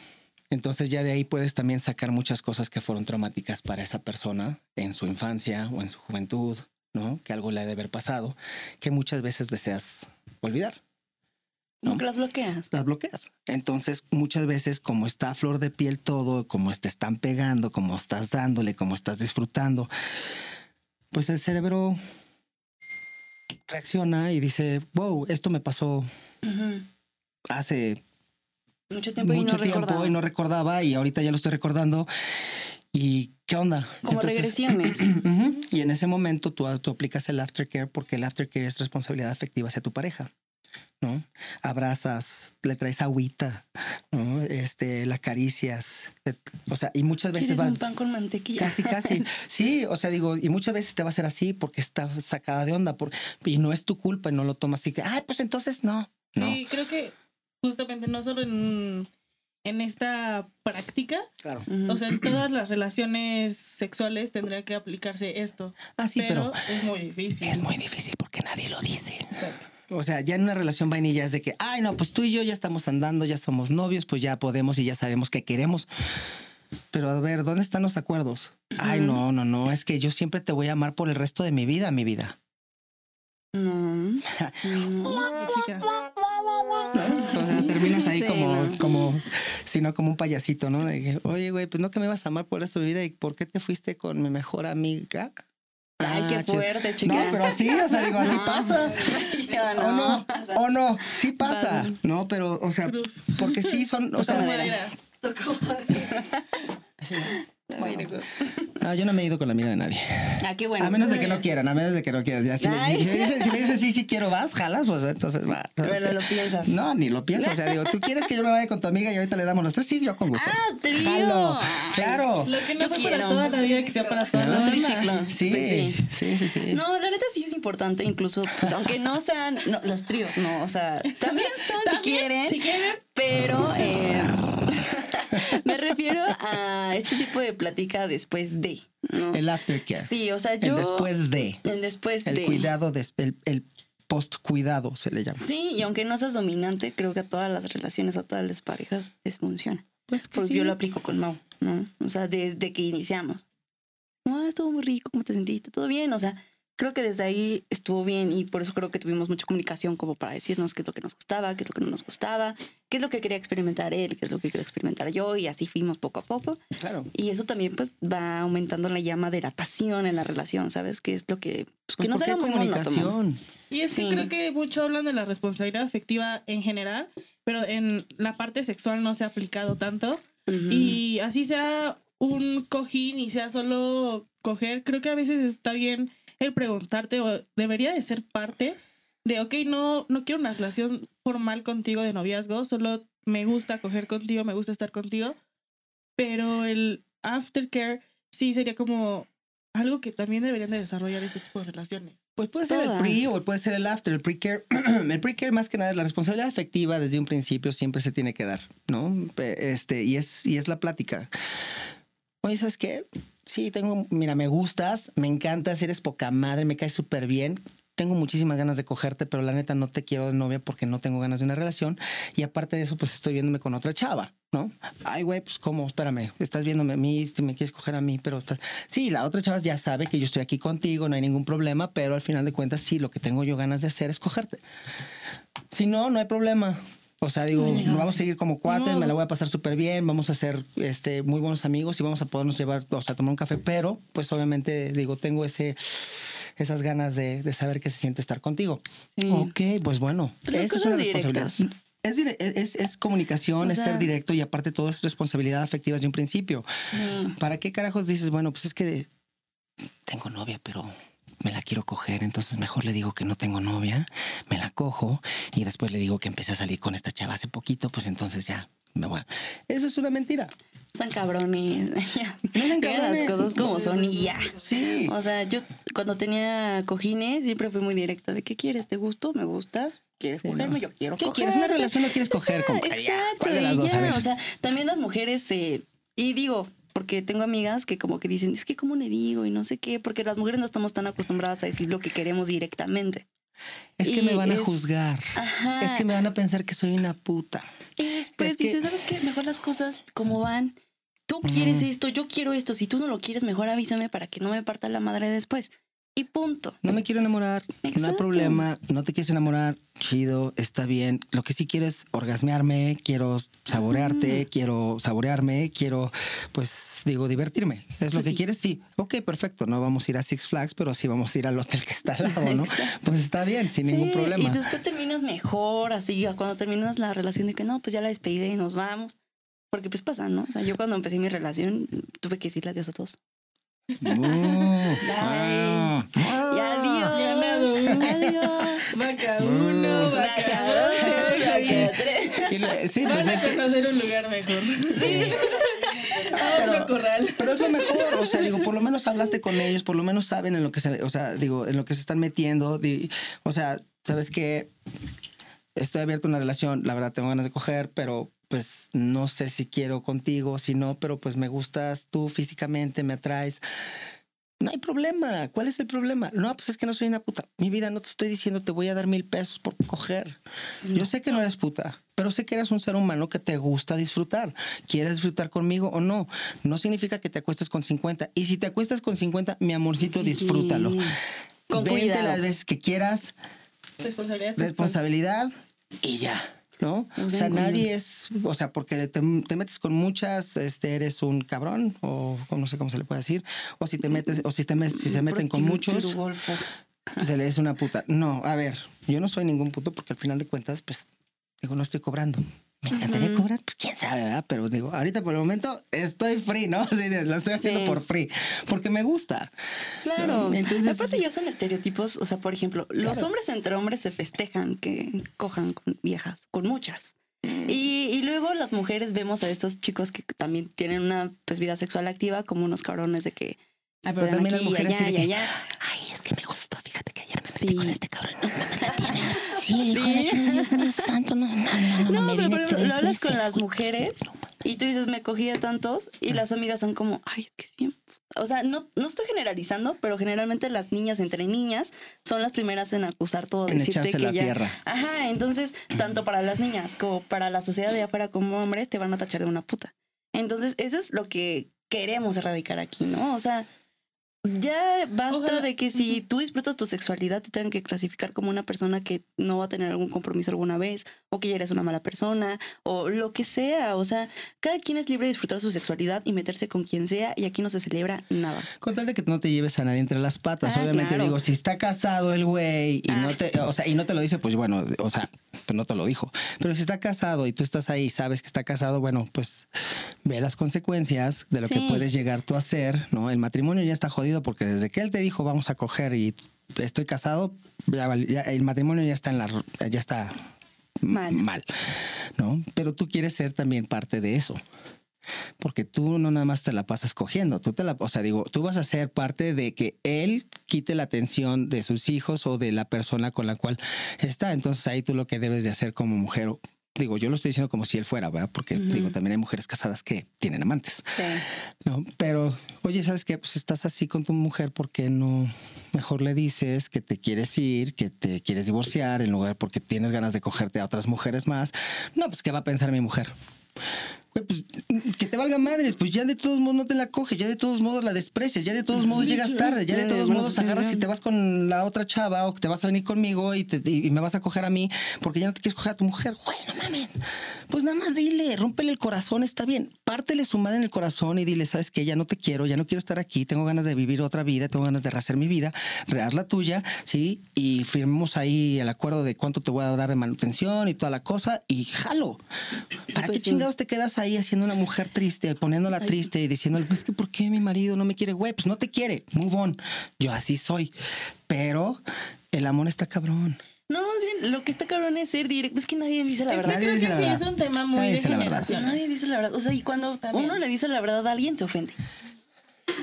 Entonces ya de ahí puedes también sacar muchas cosas que fueron traumáticas para esa persona en su infancia o en su juventud, ¿no? Que algo le ha de haber pasado, que muchas veces deseas olvidar. ¿Cómo que las bloqueas? Las bloqueas. Entonces muchas veces como está a flor de piel todo, como te están pegando, como estás dándole, como estás disfrutando, pues el cerebro reacciona y dice, wow, esto me pasó hace Mucho tiempo y mucho no tiempo recordaba. y no recordaba y ahorita ya lo estoy recordando. ¿Y qué onda? Como regresiones. [clears throat] Ujú. Y en ese momento tú, tú aplicas el aftercare porque el aftercare es responsabilidad afectiva hacia tu pareja. ¿no? Abrazas, le traes agüita, ¿no? Este, la acaricias. eh, O sea, y muchas veces ¿Quieres va un pan con mantequilla? casi, casi. [laughs] Sí, o sea, digo, y muchas veces te va a hacer así porque está sacada de onda por, y no es tu culpa y no lo tomas así que, ay, pues entonces no. No, Sí, creo que justamente no solo en, en esta práctica, claro. O sea, en todas las relaciones sexuales tendría que aplicarse esto. Ah, sí, pero, pero es muy difícil. es muy difícil porque nadie lo dice. Exacto. O sea, ya en una relación vainilla es de que, ay, no, pues tú y yo ya estamos andando, ya somos novios, pues ya podemos y ya sabemos qué queremos. Pero a ver, ¿dónde están los acuerdos? Ay, no, no, no, es que yo siempre te voy a amar por el resto de mi vida, mi vida. No. [laughs] no. Chica. Como, sino como un payasito, ¿no? De que, oye, güey, pues no que me vas a amar por mi vida y ¿por qué te fuiste con mi mejor amiga? Ay, qué Ah, fuerte, chica. No, pero sí, o sea, digo, así No. pasa. [laughs] O no, o no, sí pasa, Vale. ¿no? Pero, o sea, Cruz. porque sí son, o Toca sea, madera. [laughs] Madera. Bueno. no, yo no me he ido con la amiga de nadie. Ah, qué bueno. A menos de que no quieran, a menos de que no quieran. Ya, si, me, si si dicen sí, sí quiero, vas, jalas, pues entonces va. Pero lo piensas. No, ni lo pienso. O sea, digo, tú quieres que yo me vaya con tu amiga y ahorita le damos los tres, sí, yo con gusto. Ah, trío. Jalo. Ay. Claro. Lo que no Yo fue quiero. para toda la vida, que sea para toda la Un vida. triciclo. Sí, Pues sí. sí, sí, sí. No, la neta sí es importante, incluso, pues, aunque no sean no, los tríos, no, o sea, también son si También, quieren, si quieren. pero eh, [laughs] me refiero a este tipo de plática después de, ¿no? El aftercare. Sí, o sea, El yo... después de. El después El de... cuidado, des- el, el post-cuidado se le llama. Sí, y aunque no seas dominante, creo que a todas las relaciones, a todas las parejas les funciona. Pues que Porque sí. yo lo aplico con Mau, ¿no? O sea, desde que iniciamos. Ah, estuvo muy rico, ¿cómo te sentiste? ¿Todo bien? O sea, creo que desde ahí estuvo bien y por eso creo que tuvimos mucha comunicación como para decirnos qué es lo que nos gustaba, qué es lo que no nos gustaba, qué es lo que quería experimentar él, qué es lo que quería experimentar yo y así fuimos poco a poco. Claro. Y eso también pues va aumentando la llama de la pasión en la relación, ¿sabes? Que es lo que, pues, que Pues no se porque haga muy comunicación. Y es que Sí. creo que mucho hablan de la responsabilidad afectiva en general, pero en la parte sexual no se ha aplicado tanto. Ujú. Y así sea un cojín y sea solo coger, creo que a veces está bien el preguntarte o debería de ser parte de, ok, no, no quiero una relación formal contigo de noviazgo, solo me gusta coger contigo, me gusta estar contigo, pero el aftercare sí sería como algo que también deberían de desarrollar este tipo de relaciones. Pues puede ser el Todas. pre o puede ser el after. El pre-care, [clears throat] el pre-care más que nada es la responsabilidad afectiva desde un principio siempre se tiene que dar, ¿no? Este, y es, y es la plática. Oye, ¿sabes qué? Sí, tengo, mira, me gustas, me encantas, eres poca madre, me caes súper bien. Tengo muchísimas ganas de cogerte, pero la neta no te quiero de novia porque no tengo ganas de una relación. Y aparte de eso, pues estoy viéndome con otra chava, ¿no? Ay, güey, pues cómo, espérame, estás viéndome a mí, me quieres coger a mí, pero estás... Sí, la otra chava ya sabe que yo estoy aquí contigo, no hay ningún problema, pero al final de cuentas, sí, lo que tengo yo ganas de hacer es cogerte. Si no, no hay problema. O sea, digo, No vamos a seguir como cuates, No. me la voy a pasar súper bien, vamos a ser este, muy buenos amigos y vamos a podernos llevar, o sea, tomar un café, pero pues obviamente, digo, tengo ese, esas ganas de, de saber qué se siente estar contigo. Sí. Ok, pues bueno, las esa es una responsabilidad. directas. Es, es, es- comunicación, O es ser directo y aparte todo es responsabilidad afectiva desde un principio. ¿Para qué carajos dices, bueno, pues es que tengo novia, pero me la quiero coger, entonces mejor le digo que no tengo novia, me la cojo y después le digo que empecé a salir con esta chava hace poquito, pues entonces ya me voy. Eso es una mentira. Son cabrones. [laughs] Ya. sean Digan las cabrones. cosas como son y ya. Sí. O sea, yo cuando tenía cojines siempre fui muy directa de ¿qué quieres? ¿Te gusto? ¿Me gustas? ¿Quieres Sí, cogerme? ¿no? Yo quiero ¿Qué cogerte. quieres? ¿Una relación o quieres coger? Exacto, ay, ya, ¿cuál de las dos? A ya, ver. O sea, también las mujeres, eh, y digo, porque tengo amigas que como que dicen, es que cómo le digo y no sé qué, porque las mujeres no estamos tan acostumbradas a decir lo que queremos directamente. es que y me van a es- juzgar. Ajá. Es que me van a pensar que soy una puta. Y después Es que- dices, ¿sabes qué? Mejor las cosas como van. Tú quieres esto, yo quiero esto. Si tú no lo quieres, mejor avísame para que no me parta la madre después. Y punto. No me quiero enamorar, no hay Exacto. problema, no te quieres enamorar, chido, está bien. Lo que sí quiero es orgasmearme, quiero saborearte, quiero saborearme, quiero, pues digo, divertirme. ¿Es lo Pues que sí. quieres? Sí. Ok, perfecto. No vamos a ir a Six Flags, pero sí vamos a ir al hotel que está al lado, ¿no? [laughs] Exacto. Pues está bien, sin ningún problema. Y después terminas mejor, así, cuando terminas la relación de que no, pues ya la despedida y nos vamos. Porque pues pasa, ¿no? O sea, yo cuando empecé mi relación tuve que decirle adiós a todos. Mm. Bye. Y adiós. Ganado. Adiós. Vaca uno, vaca dos, Vaca tres. Sí, Van pues a es que, conocer un lugar mejor. Sí. A otro corral. pero es lo mejor, o sea, digo, por lo menos hablaste con ellos, por lo menos saben en lo que se, o sea, digo, en lo que se están metiendo, di- o sea, sabes que estoy abierto a una relación, la verdad tengo ganas de coger, pero pues no sé si quiero contigo, si no, pero pues me gustas tú físicamente, me atraes. No hay problema. ¿Cuál es el problema? No, pues es que no soy una puta. Mi vida, no te estoy diciendo te voy a dar mil pesos por coger. Yo sé que no eres puta, pero sé que eres un ser humano que te gusta disfrutar. ¿Quieres disfrutar conmigo o no? No significa que te acuestes con 50. Y si te acuestas con 50, mi amorcito, disfrútalo. Con Vente cuidado. las veces que quieras, Responsabilidad. responsabilidad y ya. ¿No? O sea, nadie es, o sea, porque te, te metes con muchas, este, eres un cabrón, o, no sé cómo se le puede decir, o si te metes, o si te met- si se meten con muchos, se le es una puta. No, a ver, yo no soy ningún puto porque al final de cuentas, pues, digo, no estoy cobrando. Me encantaría cobrar, pues quién sabe, ¿verdad? Pero digo, ahorita por el momento estoy free, ¿no? [laughs] Sí, lo estoy haciendo Sí. por free, porque me gusta. Claro. Entonces- Aparte ya son estereotipos, o sea, por ejemplo, los hombres entre hombres se festejan que cojan con viejas, con muchas. Y, y luego las mujeres vemos a estos chicos que también tienen una pues, vida sexual activa como unos cabrones de que... Ah, pero también las aquí mujeres allá que, allá. Ay, es que me gustó, fíjate que ayer me metí Sí. con este cabrón. No, la Sí. Dios mío santo, no, no, no, no, No, me pero tres lo hablas con las mujeres y tú dices, me cogí a tantos y las amigas son como, ay, es que es bien... O sea, no, no estoy generalizando, pero generalmente las niñas entre niñas son las primeras en acusar todo, En decirte echarse que la ya... tierra. Ajá, entonces, tanto para las niñas como para la sociedad de afuera como hombres, te van a tachar de una puta. Entonces, eso es lo que queremos erradicar aquí, ¿no? O sea, ya basta Ojalá. de que si tú disfrutas tu sexualidad, te tengan que clasificar como una persona que no va a tener algún compromiso alguna vez, o que ya eres una mala persona, o lo que sea. O sea, cada quien es libre de disfrutar su sexualidad y meterse con quien sea, y aquí no se celebra nada. Con tal de que no te lleves a nadie entre las patas. Ah, Obviamente claro. digo, si está casado el güey y Ah. no te, o sea, y no te lo dice, pues bueno, o sea, pues no te lo dijo. Pero si está casado y tú estás ahí y sabes que está casado, bueno, pues ve las consecuencias de lo que puedes llegar tú a hacer, ¿no? El matrimonio ya está jodido porque desde que él te dijo vamos a coger y estoy casado, ya el matrimonio ya está en la ya está Mal. mal, ¿no? Pero tú quieres ser también parte de eso. Porque tú no nada más te la pasas cogiendo, tú te la, o sea, digo, tú vas a ser parte de que él quite la atención de sus hijos o de la persona con la cual está. Entonces ahí tú lo que debes de hacer como mujer, digo, yo lo estoy diciendo como si él fuera, ¿verdad? Porque digo, también hay mujeres casadas que tienen amantes, Sí. ¿no? Pero, oye, ¿sabes qué? Pues estás así con tu mujer, ¿por qué no? Mejor le dices que te quieres ir, que te quieres divorciar en lugar porque tienes ganas de cogerte a otras mujeres más. No, pues ¿qué va a pensar mi mujer? Güey, pues que te valga madres, pues ya de todos modos no te la coges, ya de todos modos la desprecias, ya de todos modos llegas tarde, ya de Ya, todos modos agarras y te vas con la otra chava o que te vas a venir conmigo y, te- y me vas a coger a mí porque ya no te quieres coger a tu mujer. Güey, no mames. Pues nada más dile, rómpele el corazón, está bien. Pártele su madre en el corazón y dile, sabes que ya no te quiero, ya no quiero estar aquí, tengo ganas de vivir otra vida, tengo ganas de rehacer mi vida, rear la tuya, ¿sí? Y firmemos ahí el acuerdo de cuánto te voy a dar de manutención y toda la cosa y jalo. ¿Para Pues qué sí. chingados te quedas ahí haciendo una mujer triste, poniéndola Ay. triste y diciendo, es que ¿por qué mi marido no me quiere? Güey, pues no te quiere, move on. Yo así soy. Pero el amor está cabrón. No, más bien, lo que está cabrón es ser directo. Es que nadie dice la Es que verdad. Creo que sí es un tema muy Nadie de generación. Nadie dice la verdad. O sea, y cuando También. uno le dice la verdad a alguien, se ofende.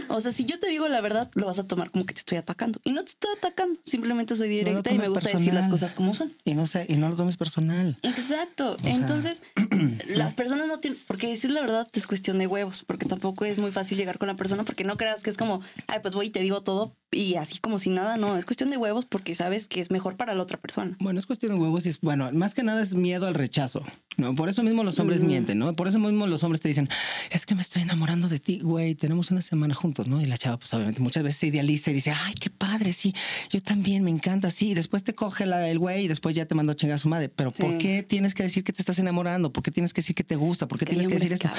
O sea, si yo te digo la verdad, lo vas a tomar como que te estoy atacando. Y no te estoy atacando, simplemente soy directa y me gusta decir las cosas como son. Y no sé, y no lo tomes personal. Exacto. Entonces, [clears throat] las personas no tienen. Porque decir la verdad es cuestión de huevos, porque tampoco es muy fácil llegar con la persona, porque no creas que es como, ay, pues voy y te digo todo y así como si nada. No, es cuestión de huevos porque sabes que es mejor para la otra persona. Bueno, es cuestión de huevos y es, bueno, más que nada es miedo al rechazo, ¿no? Por eso mismo los hombres mienten, ¿no? Por eso mismo los hombres te dicen, es que me estoy enamorando de ti, güey, tenemos una semana juntos, ¿no? Y la chava, pues obviamente muchas veces se idealiza y dice, ay, qué padre, sí, yo también, me encanta, sí, y después te coge la, el güey y después ya te manda a chingar a su madre, pero ¿por qué tienes que decir que te estás enamorando? ¿Por qué tienes que decir que te gusta? ¿Por qué Es que hay tienes que decir esto?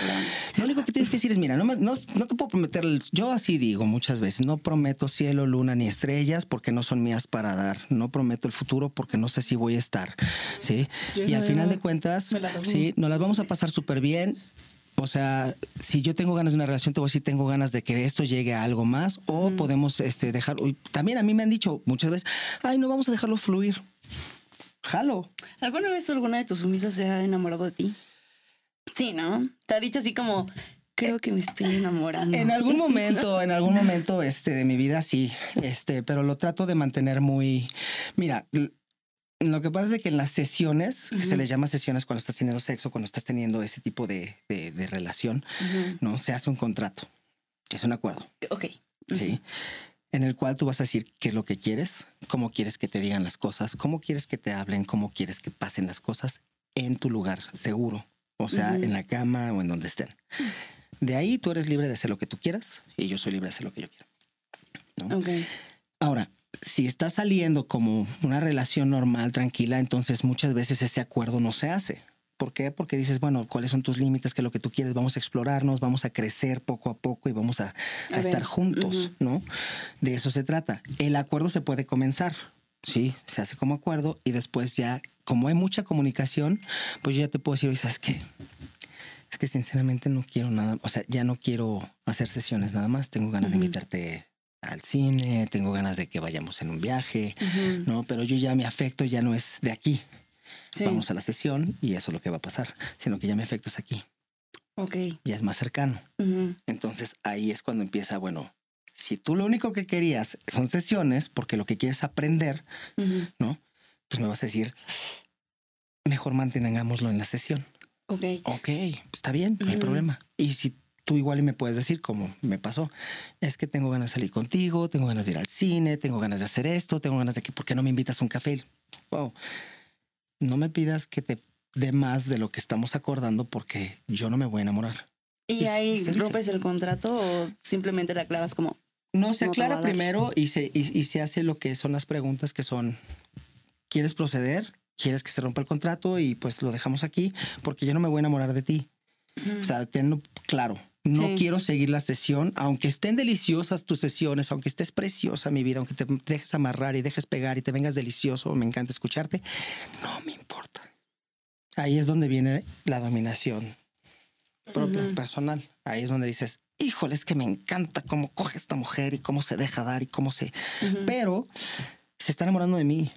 Lo único que tienes que decir es, mira, no, me- no, no te puedo prometer, yo así digo muchas veces, no prometo cielo, luna ni estrellas porque no son mías para dar, no prometo el futuro porque no sé si voy a estar, ¿sí? Yo Y al final de cuentas, sí, nos las vamos a pasar súper bien. O sea, si yo tengo ganas de una relación, te voy a decir, tengo ganas de que esto llegue a algo más o podemos este, dejar... También a mí me han dicho muchas veces, ay, no vamos a dejarlo fluir. Jalo. ¿Alguna vez alguna de tus sumisas se ha enamorado de ti? Sí, ¿no? Te ha dicho así como, creo que me estoy enamorando. En algún [laughs] momento, en algún momento este, de mi vida sí, este, pero lo trato de mantener muy... Mira, lo que pasa es que en las sesiones, que se les llama sesiones cuando estás teniendo sexo, cuando estás teniendo ese tipo de, de, relación, ¿no? Se hace un contrato. Es un acuerdo. Ok. Sí. En el cual tú vas a decir qué es lo que quieres, cómo quieres que te digan las cosas, cómo quieres que te hablen, cómo quieres que pasen las cosas en tu lugar seguro. O sea, en la cama o en donde estén. De ahí tú eres libre de hacer lo que tú quieras y yo soy libre de hacer lo que yo quiero. ¿no? Ok. Ahora, si está saliendo como una relación normal, tranquila, entonces muchas veces ese acuerdo no se hace. ¿Por qué? Porque dices, bueno, ¿cuáles son tus límites? ¿Qué es lo que tú quieres? Vamos a explorarnos, vamos a crecer poco a poco y vamos a, estar juntos, ¿no? De eso se trata. El acuerdo se puede comenzar, sí, se hace como acuerdo y después ya, como hay mucha comunicación, pues yo ya te puedo decir, ¿sabes qué? Es que sinceramente no quiero nada, o sea, ya no quiero hacer sesiones nada más, tengo ganas de invitarte al cine, tengo ganas de que vayamos en un viaje, ¿no? Pero yo ya mi afecto ya no es de aquí. Vamos a la sesión y eso es lo que va a pasar, sino que ya mi afecto es aquí. Ok. Ya es más cercano. Entonces ahí es cuando empieza, bueno, si tú lo único que querías son sesiones, porque lo que quieres aprender, ¿no? Pues me vas a decir, mejor mantengámoslo en la sesión. Ok. Ok, está bien, no hay problema. Y si tú igual me puedes decir, como me pasó, es que tengo ganas de salir contigo, tengo ganas de ir al cine, tengo ganas de hacer esto, tengo ganas de que, ¿por qué no me invitas a un café? Wow, no me pidas que te dé más de lo que estamos acordando porque yo no me voy a enamorar. ¿Y ahí rompes el contrato o simplemente le aclaras como... No, se aclara primero y se, y se hace lo que son las preguntas que son, ¿quieres proceder? ¿Quieres que se rompa el contrato? Y pues lo dejamos aquí porque yo no me voy a enamorar de ti. O sea, tenlo claro. No quiero seguir la sesión, aunque estén deliciosas tus sesiones, aunque estés preciosa mi vida, aunque te dejes amarrar y dejes pegar y te vengas delicioso, me encanta escucharte, no me importa. Ahí es donde viene la dominación propia, personal. Ahí es donde dices, híjole, es que me encanta cómo coge esta mujer y cómo se deja dar y cómo se... Pero se está enamorando de mí.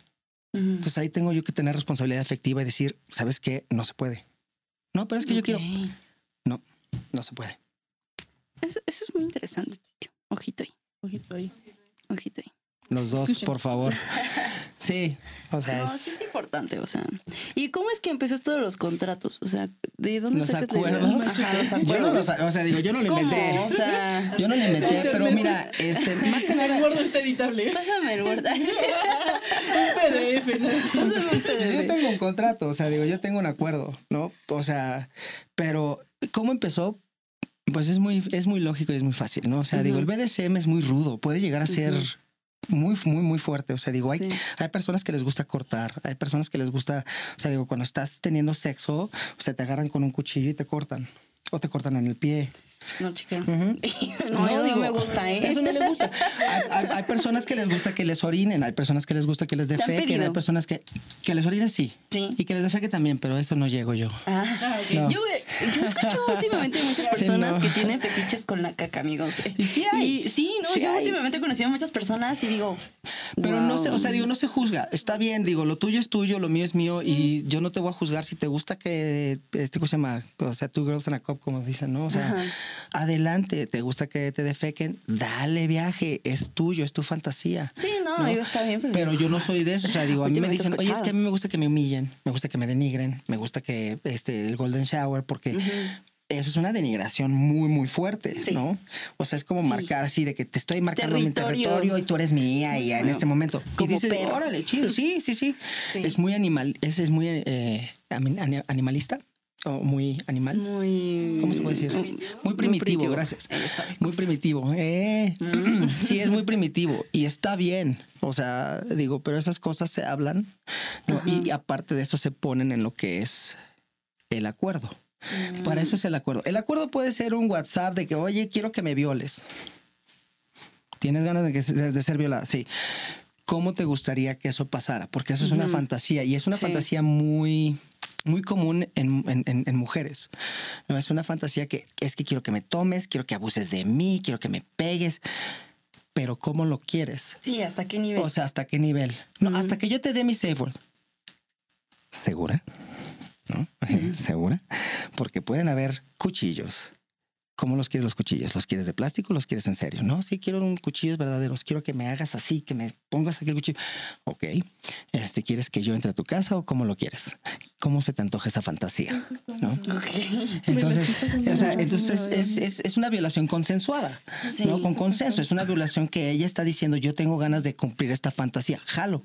Entonces ahí tengo yo que tener responsabilidad efectiva y decir, ¿sabes qué? No se puede. No, pero es que yo quiero... No, no se puede. Eso, es muy interesante, Ojito ahí. Ojito ahí. Ojito ahí. Los dos, por favor. [laughs] Sí, o sea. No, sí es importante, o sea. ¿Y cómo es que empezó esto de los contratos? O sea, ¿de dónde los acuerdos? Yo no los, o sea, digo, yo no lo inventé. O sea, yo no lo inventé, pero mira, este, más que nada. El Word está editable. Pásame el Word. [laughs] [laughs] un PDF. Pásame un PDF. Yo tengo un contrato, o sea, digo, yo tengo un acuerdo, ¿no? O sea, pero ¿cómo empezó? Pues es muy, es muy lógico y es muy fácil, ¿no? O sea, digo, el BDSM es muy rudo, puede llegar a ser muy, muy, muy fuerte. O sea, digo, hay, hay personas que les gusta cortar, hay personas que les gusta, o sea, digo, cuando estás teniendo sexo, o sea, te agarran con un cuchillo y te cortan, o te cortan en el pie, no, chica. [laughs] no, no, me gusta, ¿eh? Eso no le gusta. [laughs] Hay, personas que les gusta que les orinen, hay personas que les gusta que les defequen, hay personas que, que les orinen, sí. sí. Y que les defeque también, pero eso no llego yo. Ah, [laughs] yo, yo, escucho últimamente muchas personas que tienen fetiches con la caca, amigos. Y sí hay. Y, sí, no, yo últimamente he conocido a muchas personas y digo. Pero no se, o sea, digo, no se juzga. Está bien, digo, lo tuyo es tuyo, lo mío es mío y yo no te voy a juzgar si te gusta que, este, ¿cómo se llama? O sea, two girls in a cup, como dicen, ¿no? O sea, adelante, te gusta que te defequen, dale viaje, es tuyo, es tu fantasía. Sí, no, digo, está bien. Pero, yo no soy de eso, o sea, digo, a mí me dicen, oye, es que a mí me gusta que me humillen, me gusta que me denigren, me gusta que este, el golden shower, porque... Eso es una denigración muy, muy fuerte, ¿no? O sea, es como marcar así de que te estoy marcando mi territorio. y tú eres mía y en este momento. y dices, órale, chido, sí, sí, sí, Es muy animal, ese es muy eh, animalista o muy animal. Muy. ¿Cómo se puede decir? Muy, primitivo, gracias. Muy primitivo. Eh. Mm. Sí, es muy primitivo y está bien. O sea, digo, pero esas cosas se hablan y aparte de eso se ponen en lo que es el acuerdo. Mm. Para eso es el acuerdo. El acuerdo puede ser un WhatsApp de que, oye, quiero que me violes. ¿Tienes ganas de, que, de ser violada? Sí. ¿Cómo te gustaría que eso pasara? Porque eso es una fantasía y es una fantasía muy muy común en, en- en- en mujeres. ¿no? Es una fantasía que es que quiero que me tomes, quiero que abuses de mí, quiero que me pegues, pero ¿cómo lo quieres? Sí, ¿hasta qué nivel? O sea, ¿hasta qué nivel? No, hasta que yo te dé mi safe word. ¿Segura? ¿No? ¿Segura? Porque pueden haber cuchillos. ¿Cómo los quieres los cuchillos? ¿Los quieres de plástico o los quieres en serio? No, sí quiero un cuchillos verdaderos. Quiero que me hagas así, que me pongas aquí el cuchillo. Ok. Este, ¿Quieres que yo entre a tu casa o cómo lo quieres? ¿Cómo se te antoja esa fantasía? ¿No? Ok. Entonces, o sea, entonces es, es- es una violación consensuada, Sí. ¿no? Con consenso. Es una violación que ella está diciendo, yo tengo ganas de cumplir esta fantasía, jalo.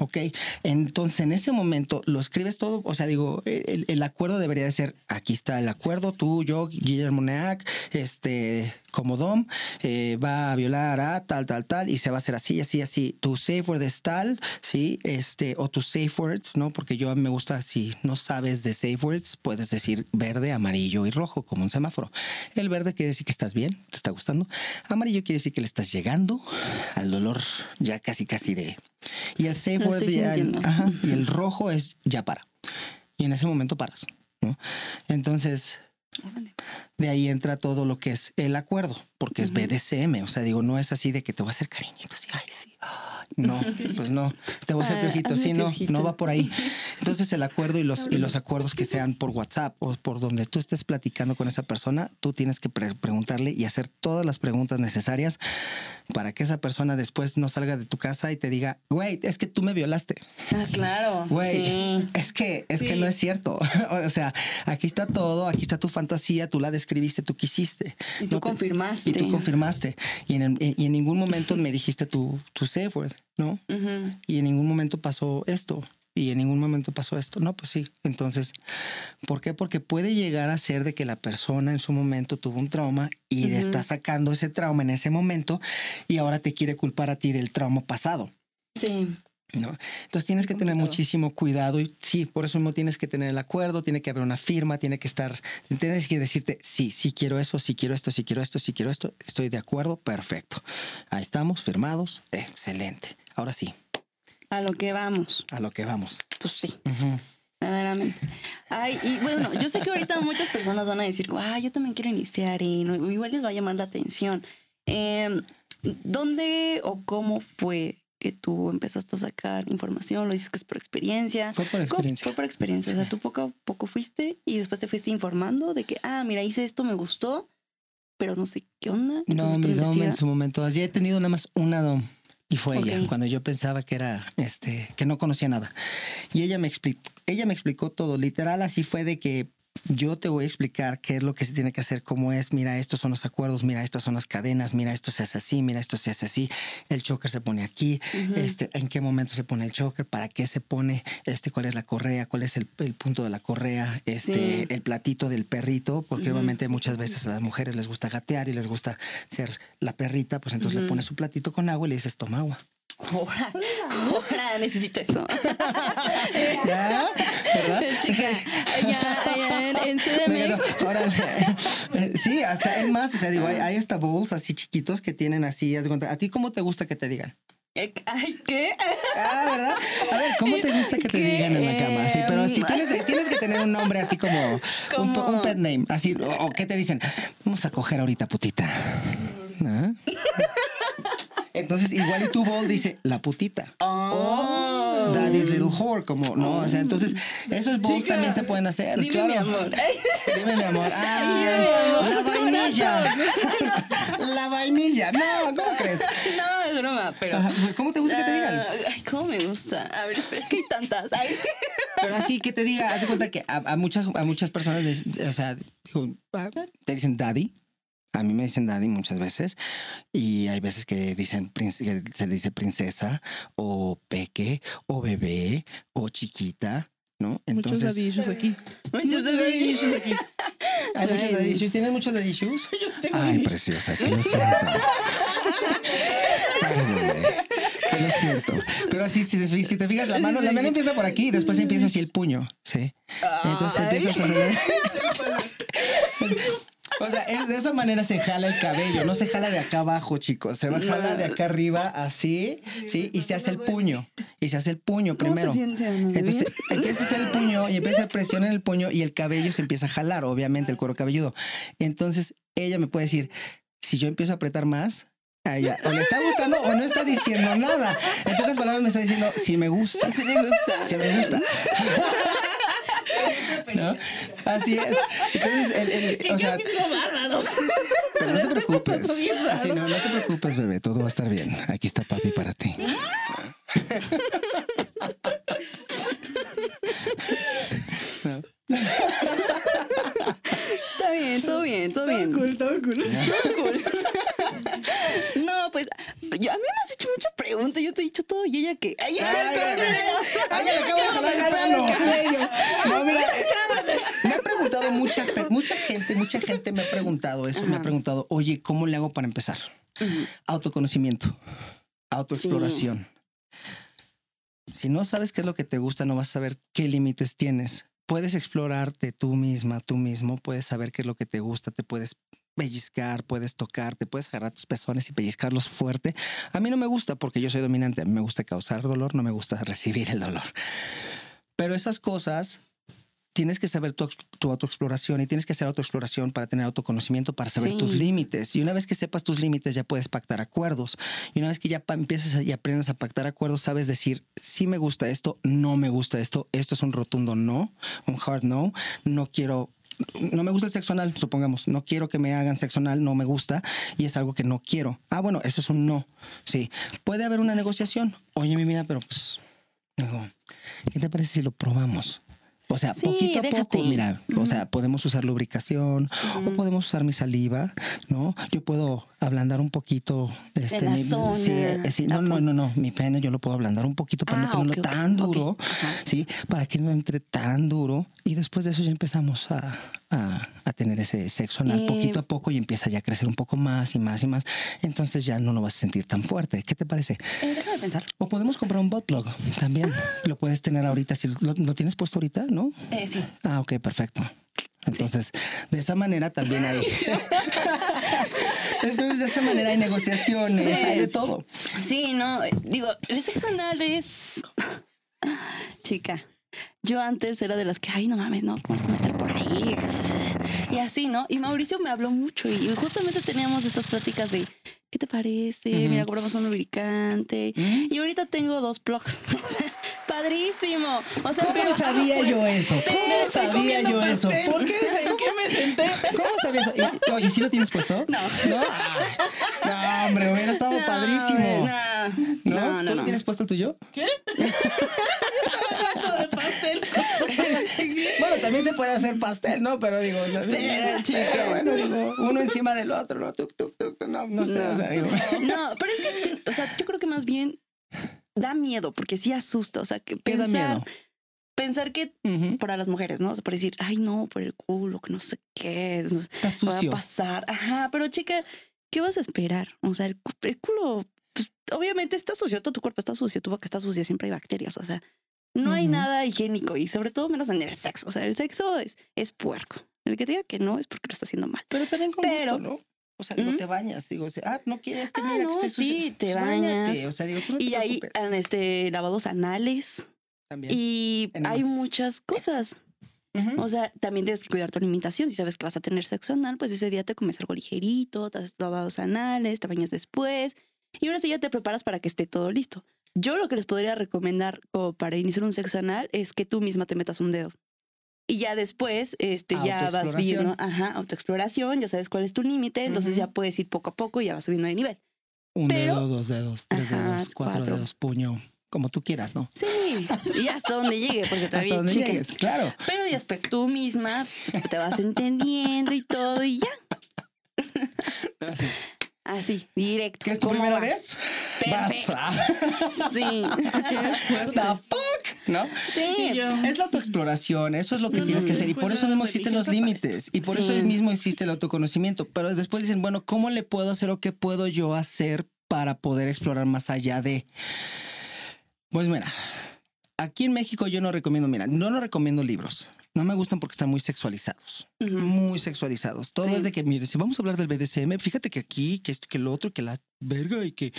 ¿ok? Entonces, en ese momento, lo escribes todo, o sea, digo, el, el acuerdo debería de ser, aquí está el acuerdo, tú, yo, Guillermo Neac, este, como Dom, eh, va a violar a tal, tal, tal, y se va a hacer así, así, así. Tu safe word es tal, ¿sí? Este, o tus safe words, ¿no? Porque yo me gusta, si no sabes de safe words, puedes decir verde, amarillo y rojo, como un semáforo. El verde quiere decir que estás bien, te está gustando. Amarillo quiere decir que le estás llegando al dolor ya casi, casi de... Y el safe Lo word, ya- ajá, y el rojo es ya para. Y en ese momento paras, ¿no? Entonces. De ahí entra todo lo que es el acuerdo, porque es. BDSM. O sea, digo, no es así de que te voy a hacer cariñitos y ay, sí. No, [laughs] pues no. Te voy a hacer Ah, piojitos. hazme Sí, no, piojito. no va por ahí. Entonces, el acuerdo y los, y los acuerdos que sean por WhatsApp o por donde tú estés platicando con esa persona, tú tienes que pre- preguntarle y hacer todas las preguntas necesarias para que esa persona después no salga de tu casa y te diga, güey, es que tú me violaste. Ah, claro. Güey, Sí. es que es que no es cierto. [laughs] o sea, aquí está todo, aquí está tu fantasía, tú la describiste, tú quisiste. Y tú No te- confirmaste. Y tú confirmaste. Y en, el- y en ningún momento me dijiste tu, tu safe word, ¿no? Y en ningún momento pasó esto. Y en ningún momento pasó esto. No, pues sí. Entonces, ¿por qué? Porque puede llegar a ser de que la persona en su momento tuvo un trauma y está sacando ese trauma en ese momento y ahora te quiere culpar a ti del trauma pasado. Sí. ¿No? Entonces tienes que tener muchísimo cuidado y sí, por eso mismo tienes que tener el acuerdo, tiene que haber una firma, tiene que estar, tienes que decirte, sí, sí quiero eso, sí quiero esto, sí quiero esto, sí quiero esto, estoy de acuerdo, perfecto. Ahí estamos, firmados, excelente. Ahora sí, A lo que vamos. a lo que vamos. Pues sí. Ujú. Verdaderamente. Ay, y bueno, yo sé que ahorita muchas personas van a decir, ah, yo también quiero iniciar y igual les va a llamar la atención. Eh, ¿Dónde o cómo fue que tú empezaste a sacar información? Lo dices que es por experiencia. Fue por experiencia. Fue por experiencia. O sea, tú poco a poco fuiste y después te fuiste informando de que, ah, mira, hice esto, me gustó, pero no sé qué onda. No, mi dom en su momento, ya he tenido nada más una dom. Y fue ella, cuando yo pensaba que era, este, que no conocía nada. Y ella me explicó, ella me explicó todo. Literal, así fue de que yo te voy a explicar qué es lo que se tiene que hacer, cómo es, mira, estos son los acuerdos, mira, estas son las cadenas, mira, esto se hace así, mira, esto se hace así, el choker se pone aquí, este, en qué momento se pone el choker, para qué se pone, este, cuál es la correa, cuál es el, el punto de la correa, este, Sí. el platito del perrito, porque obviamente muchas veces a las mujeres les gusta gatear y les gusta ser la perrita, pues entonces le pones su platito con agua y le dices, toma agua. Ahora, ahora necesito eso. [laughs] ¿Ya? ¿Verdad? Chica, ya, ya, [laughs] en, CDMX. [laughs] Eh, [laughs] sí, hasta es más, o sea, digo, hay, hay hasta bowls así chiquitos que tienen así. ¿A ti cómo te gusta que te digan? Eh, Ay, ¿qué? Ah, ¿verdad? A ver, ¿cómo te gusta que te ¿Qué? digan en la cama? Sí, pero sí Em, tienes, tienes que tener un nombre así como un, pet name, así, o, o ¿qué te dicen? Vamos a coger ahorita, putita. ¿Ah? Entonces, igual y tu bowl dice la putita. Oh. O Daddy's little whore, como, ¿no? O sea, entonces, esos bowls Chica, también se pueden hacer. Dime, claro. mi amor. [laughs] Dime, mi amor. [laughs] Ah, mi amor, la vainilla. [laughs] la vainilla. No, ¿cómo crees? No, es broma, pero. Ajá, ¿Cómo te gusta que te digan? Ah, Ay, cómo me gusta. A ver, espera, es que hay tantas. Ay. Pero así que te diga, haz de cuenta que a, a muchas, a muchas personas les, o sea, digo, ah, te dicen daddy. A mí me dicen daddy muchas veces. Y hay veces que dicen que se le dice princesa, o peque, o bebé, o chiquita, ¿no? Muchos Entonces, daddy issues aquí. [laughs] Muchos Muchos daddy issues aquí. ¿hay muchos daddy issues? ¿Tienes muchos daddy issues? [laughs] Yo tengo Ay, preciosa, que lo siento. Ay, que lo siento. Pero así, si te, si te fijas, la mano, la mano empieza por aquí y después empieza así el puño, ¿sí? Entonces empiezas a hacer... [laughs] O sea, es- de esa manera se jala el cabello, no se jala de acá abajo, chicos. Se va jala de acá arriba, así, sí, y se hace el puño. Y se hace el puño ¿Cómo primero. se siente. Entonces empieza a hacer el puño y empieza a presión en el puño y el cabello se empieza a jalar, obviamente, el cuero cabelludo. Entonces ella me puede decir, si yo empiezo a apretar más, a ella o le está gustando o no está diciendo nada. En pocas palabras me está diciendo, si me gusta. Si me gusta. [laughs] ¿No? Así es. Entonces, el, el- o sea, capítulo bárbaro. pero no te preocupes. Así no, no te preocupes, bebé. Todo va a estar bien. Aquí está papi para ti. [laughs] Está bien, todo bien, todo bien. todo cool. Cool. [laughs] No, pues yo, a mí me has hecho mucha pregunta. Yo te he dicho todo y ella que. Ay, Ay, ay, le acabo de jalar el. No, mira, me ha preguntado mucha, mucha gente, mucha gente me ha preguntado eso. Me ha Ajá. preguntado, oye, ¿cómo le hago para empezar? Ujú. Autoconocimiento, autoexploración. Si no sabes qué es lo que te gusta, no vas a saber qué límites tienes. Puedes explorarte tú misma, tú mismo, puedes saber qué es lo que te gusta, te puedes pellizcar, puedes tocar, te puedes agarrar tus pezones y pellizcarlos fuerte. A mí no me gusta porque yo soy dominante, me gusta causar dolor, no me gusta recibir el dolor. Pero esas cosas tienes que saber tu, tu autoexploración y tienes que hacer autoexploración para tener autoconocimiento, para saber Sí. tus límites. Y una vez que sepas tus límites, ya puedes pactar acuerdos. Y una vez que ya a- y aprendes a pactar acuerdos, sabes decir, sí me gusta esto, no me gusta esto, esto es un rotundo no, un hard no, no quiero no me gusta el sexo anal, supongamos. No quiero que me hagan sexo anal, no me gusta y es algo que no quiero. Ah, bueno, eso es un no. Sí. Puede haber una negociación. Oye, mi vida, pero pues. ¿Qué te parece si lo probamos? O sea, Sí, poquito a déjate. poco, mira, o sea, podemos usar lubricación o podemos usar mi saliva, ¿no? Yo puedo ablandar un poquito este la mi- zona, sí, eh, sí, no, no, no, no, mi pene yo lo puedo ablandar un poquito para no Ah, tenerlo tan duro. ¿sí? Para que no entre tan duro y después de eso ya empezamos a, a- a tener ese sexo anal Eh, poquito a poco y empieza ya a crecer un poco más y más y más. Entonces ya no lo vas a sentir tan fuerte. ¿Qué te parece? Eh, déjame pensar. O podemos comprar un butt plug también. Lo puedes tener ahorita. Si lo, lo tienes puesto ahorita, ¿no? Eh, sí. Ah, ok, perfecto. Entonces, de esa manera también hay. Entonces, de esa manera hay negociaciones, Sí. hay de todo. Sí, no, digo, el sexo anal es. Chica, yo antes era de las que, ay, no mames, no, ¿cómo vas a meter por ahí? Y así, ¿no? Y Mauricio me habló mucho y justamente teníamos estas pláticas de, ¿qué te parece? Ujú. Mira, compramos un lubricante. ¿Mm? Y ahorita tengo dos plugs. [laughs] Padrísimo. O sea, ¿Cómo sabía yo eso? ¿Cómo sabía yo eso? ¿Por qué? ¿En qué me senté? ¿Cómo sabía eso? Y- Oye, ¿sí lo tienes puesto? [laughs] No. No, Ah, no hombre, hubiera estado No, padrísimo. No, ¿No? no, no. ¿Tú no. tienes puesto el tuyo? ¿Qué? [laughs] De pastel. Bueno, también se puede hacer pastel, ¿no? Pero digo, no, Pero, chica. pero bueno, digo, uno encima del otro, ¿no? Tuc, tuc, tuc, no, no sé, No. o sea, digo. No, pero es que, o sea, yo creo que más bien da miedo porque sí asusta. O sea, que ¿Qué da pensar, miedo? pensar que para las mujeres, ¿no? O sea, por decir, ay, no, por el culo, que no sé qué, no sé, Está va a pasar. Ajá, pero chica, ¿qué vas a esperar? O sea, el, cu- el culo, pues, obviamente está sucio, todo tu cuerpo está sucio, tu boca está sucia, siempre hay bacterias, o sea, no hay nada higiénico y sobre todo menos en el sexo. O sea, el sexo es, es puerco. El que diga que no es porque lo está haciendo mal. Pero también con Pero- gusto, ¿no? O sea, ¿Mm? te bañas, digo, o sea, ah, no quieres que Ah, mira no, que esté sucio. sí, te Pues bañas. O sea, digo, tú no te Y hay preocupes. en este, lavados anales También. y hay muchas cosas. O sea, también tienes que cuidar tu alimentación. Si sabes que vas a tener sexo anal, pues ese día te comes algo ligerito, te haces lavados anales, te bañas después. Y ahora sí ya te preparas para que esté todo listo. Yo lo que les podría recomendar como para iniciar un sexo anal es que tú misma te metas un dedo. Y ya después, este, ya vas viendo, ajá, autoexploración, ya sabes cuál es tu límite, entonces ya puedes ir poco a poco y ya vas subiendo de nivel. Un pero- dedo, dos dedos, tres Ajá, dedos, cuatro, cuatro. dedos, puño, como tú quieras, ¿no? Sí, y hasta donde llegue, porque Hasta donde chica. llegues, claro. Pero después tú misma pues, te vas entendiendo y todo y ya. [laughs] Así, directo. ¿Qué es tu ¿Cómo primera va? vez? Perfecto. Vas a- [laughs] Sí. [laughs] ¿no? Sí. Yo, Es la autoexploración, eso es lo que No, tienes no, que hacer y por eso mismo existen los límites y por Sí. eso mismo existe el autoconocimiento, pero después dicen, bueno, ¿cómo le puedo hacer o qué puedo yo hacer para poder explorar más allá de? Pues mira, aquí en México yo no recomiendo, mira, no no recomiendo libros, No me gustan porque están muy sexualizados. Muy sexualizados. Todo Sí. es de que, mire, si vamos a hablar del BDSM, fíjate que aquí, que esto, que lo otro, que la verga y que.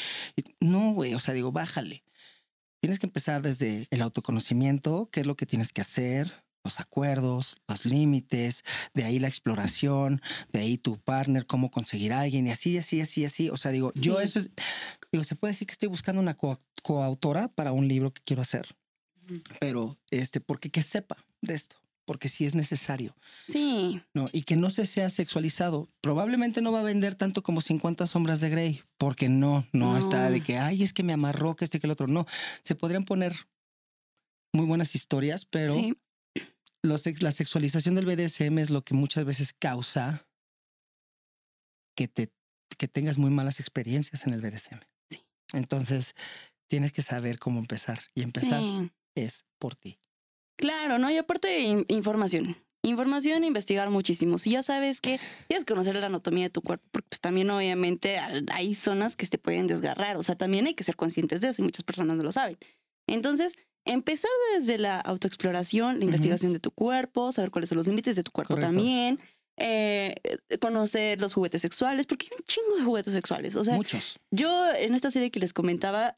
no, güey. O sea, digo, bájale. Tienes que empezar desde el autoconocimiento, qué es lo que tienes que hacer, los acuerdos, los límites, de ahí la exploración, de ahí tu partner, cómo conseguir a alguien, y así, así, así, así. O sea, digo, yo eso es. Digo, se puede decir que estoy buscando una co- coautora para un libro que quiero hacer, pero este, porque que sepa de esto, porque sí es necesario. Sí, ¿no? Y que no se sea sexualizado. Probablemente no va a vender tanto como 50 sombras de Grey, porque no, no, No. está de que, ay, es que me amarró, que este, que el otro. No, se podrían poner muy buenas historias, pero sí. los la sexualización del BDSM es lo que muchas veces causa que, te, que tengas muy malas experiencias en el BDSM. Sí. Entonces, tienes que saber cómo empezar. Y empezar sí. es por ti. Claro, ¿no? Y aparte, in- información. Información, investigar muchísimo. Si ya sabes que tienes que conocer la anatomía de tu cuerpo, porque pues también obviamente hay zonas que te pueden desgarrar. O sea, también hay que ser conscientes de eso y muchas personas no lo saben. Entonces, empezar desde la autoexploración, la investigación de tu cuerpo, saber cuáles son los límites de tu cuerpo Correcto. también. eh, conocer los juguetes sexuales, porque hay un chingo de juguetes sexuales. O sea, Muchos. yo en esta serie que les comentaba,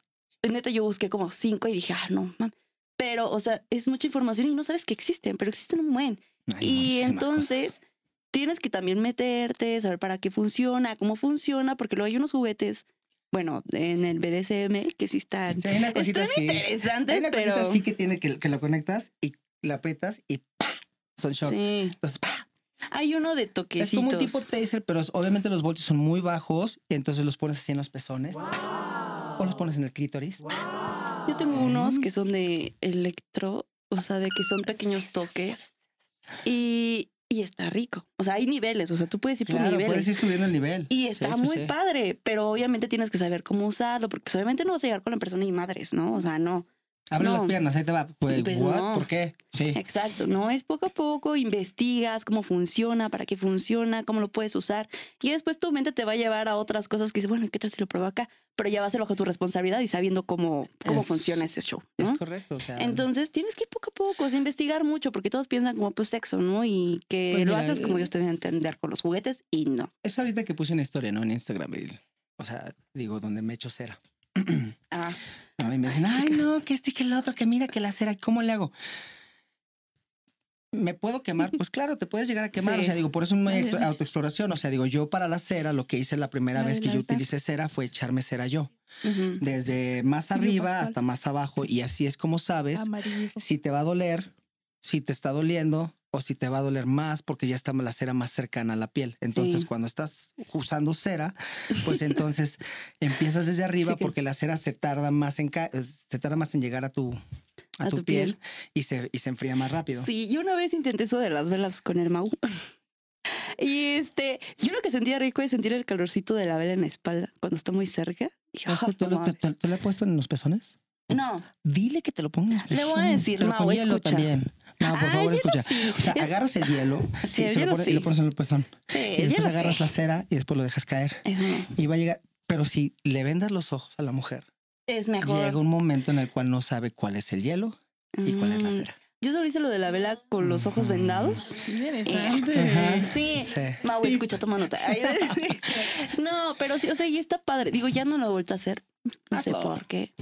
neta, yo busqué como cinco y dije, ah, no, mam. Pero, o sea, es mucha información y no sabes que existen, pero existen un buen. Hay y entonces cosas. tienes que también meterte, saber para qué funciona, cómo funciona, porque luego hay unos juguetes, bueno, en el BDSM que sí están, Sí, hay una cosita están así. Hay interesantes, una cosita pero... así que tiene que, que lo conectas y la aprietas y ¡pa! Son shorts. Sí. Entonces, ¡pa! Hay uno de Es toquecitos. como un tipo taser, pero obviamente los voltios son muy bajos y entonces los pones así en los pezones o los pones en el clítoris. Yo tengo unos que son de electro, o sea, de que son pequeños toques. Y, y está rico. O sea, hay niveles, o sea, tú puedes ir por Claro, niveles. puedes ir subiendo el nivel. Y está sí, muy sí. padre, pero obviamente tienes que saber cómo usarlo, porque pues, obviamente no vas a llegar con la persona y madres, ¿no? O sea, no. Abre No. las piernas, ahí te va. Pues, Pues no. ¿Por qué? Sí. Exacto, no es poco a poco, investigas cómo funciona, para qué funciona, cómo lo puedes usar, y después tu mente te va a llevar a otras cosas que dices, bueno, ¿qué tal si lo pruebo acá? Pero ya va a ser bajo tu responsabilidad y sabiendo cómo, cómo Es- funciona ese show, Es ¿no? correcto. O sea, Entonces tienes que ir poco a poco, sea, investigar mucho, porque todos piensan como pues sexo, ¿no? Y que Pues lo mira, haces como eh, ellos te deben entender con los juguetes y no. es ahorita que puse una historia, ¿no? En Instagram. o sea, digo, donde me echo cera. [clears throat] Ah, ¿no? Y me dicen, ay, no, que este, que el otro, que mira, que la cera, ¿cómo le hago? ¿Me puedo quemar? [laughs] Pues claro, te puedes llegar a quemar. Sí. O sea, digo, por eso ex- Obviamente. autoexploración. O sea, digo, yo para la cera, lo que hice la primera vez que yo utilicé cera fue echarme cera yo. ujú. Desde más arriba hasta más abajo. Y así es como sabes Amarillo. si te va a doler, si te está doliendo o si te va a doler más porque ya está la cera más cercana a la piel. Entonces, Sí. cuando estás usando cera, pues [laughs] entonces empiezas desde arriba porque la cera se tarda más en eh, se tarda más en llegar a tu a, A tu, tu piel, piel. y se y se enfría más rápido. Sí, yo una vez intenté eso de las velas con el Mau. [laughs] Y este, yo lo que sentía rico es sentir el calorcito de la vela en la espalda cuando está muy cerca. Dije, ¿Te, "Ah, te, no te- te- mames". te lo he puesto en los pezones? No, Dile que te lo ponga en los Le voy a decir, Mau, escucha. también. No, por Ah, favor, escucha. sí. O sea, agarras el hielo, Sí, sí, el se lo hielo pones- y lo pones en el pezón. sí, Y después agarras la cera y después lo dejas caer. Eso no. Y va a llegar. Pero si le vendas los ojos a la mujer, Es mejor. llega un momento en el cual no sabe cuál es el hielo y cuál es la Mm, cera. Yo solo hice lo de la vela con los ojos vendados. Interesante. Ajá. Sí. Sí. Mau, escucha, toma nota. [laughs] No, pero sí, o sea, y está padre. Digo, ya no lo he vuelto a hacer. No sé por qué.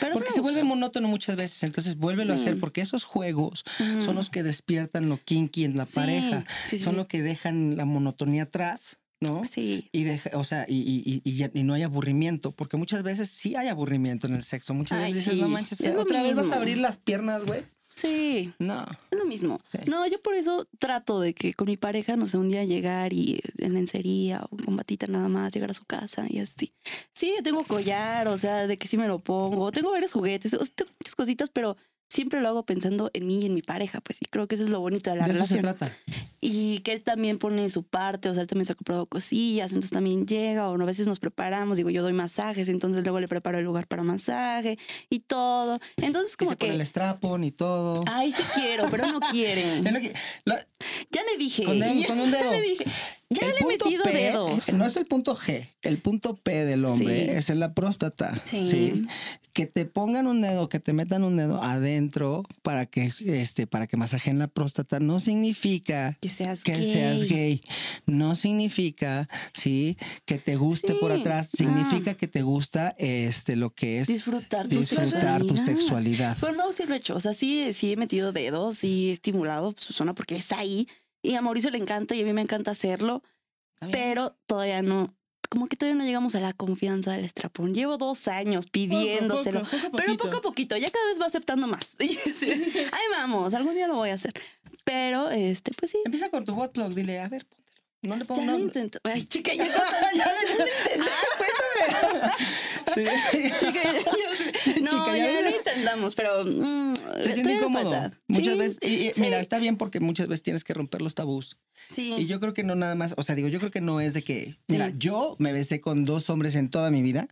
Pero Porque se vuelve monótono muchas veces, entonces vuélvelo a hacer, porque esos juegos son los que despiertan lo kinky en la Sí, pareja, sí, son los que dejan la monotonía atrás, ¿no? Sí. Y, deja, o sea, y, y- y- y ya- y no hay aburrimiento, porque muchas veces sí hay aburrimiento en el sexo. Muchas Ay, veces dices, no manches, otra vez vas a abrir las piernas, güey. Sí, No. es lo mismo. Sí. No, yo por eso trato de que con mi pareja, no sé, un día llegar y en lencería o con batita nada más, llegar a su casa y así. Sí, tengo collar, o sea, de que sí me lo pongo. Tengo varios juguetes, o sea, tengo muchas cositas, pero siempre lo hago pensando en mí y en mi pareja, pues, y creo que eso es lo bonito de la de eso se relación. trata. Y que él también pone su parte, o sea, él también se ha comprado cosillas, entonces también llega, o a veces nos preparamos, digo, yo doy masajes, entonces luego le preparo el lugar para masaje y todo. Entonces, Y como se pone el que, strapon y todo. ay, sí quiero, pero no quiere. [laughs] Que- Ya le dije. Con [laughs] ya un dedo. le dije. Ya el le he metido P, dedos. No es el punto G, el punto P del hombre Sí. es en la próstata. Sí. Que te pongan un dedo, que te metan un dedo adentro para que, este, para que masajen la próstata, no significa Que seas que gay. seas gay. No significa, sí, que te guste por atrás. Ah. Significa que te gusta este lo que es Disfrutar tu disfrutar tu sexualidad. sexualidad. Pues no, sí lo he hecho. O sea, sí, sí he metido dedos, he estimulado su zona porque es ahí. Y a Mauricio le encanta y a mí me encanta hacerlo, pero todavía no. Como que todavía no llegamos a la confianza del estrapón. Llevo dos años pidiéndoselo. Poco, poco, Pero poco a poquito, ya cada vez va aceptando más. [laughs] [laughs] Ahí vamos, algún día lo voy a hacer. Pero, este, pues sí, Empieza con tu bot plug, dile, a ver, póntelo. No le pongo ya no- lo intento. Ay, chica, [laughs] ya, ya le Ah, cuéntame. Sí. chica, ya- No, Chica, ya ya, [laughs] lo intentamos, pero mm, Se siente incómodo. Muchas Sí, veces, y, y sí. mira, está bien porque muchas veces tienes que romper los tabús. Sí. Y yo creo que no nada más, o sea, digo, yo creo que no es de que, mira, yo me besé con dos hombres en toda mi vida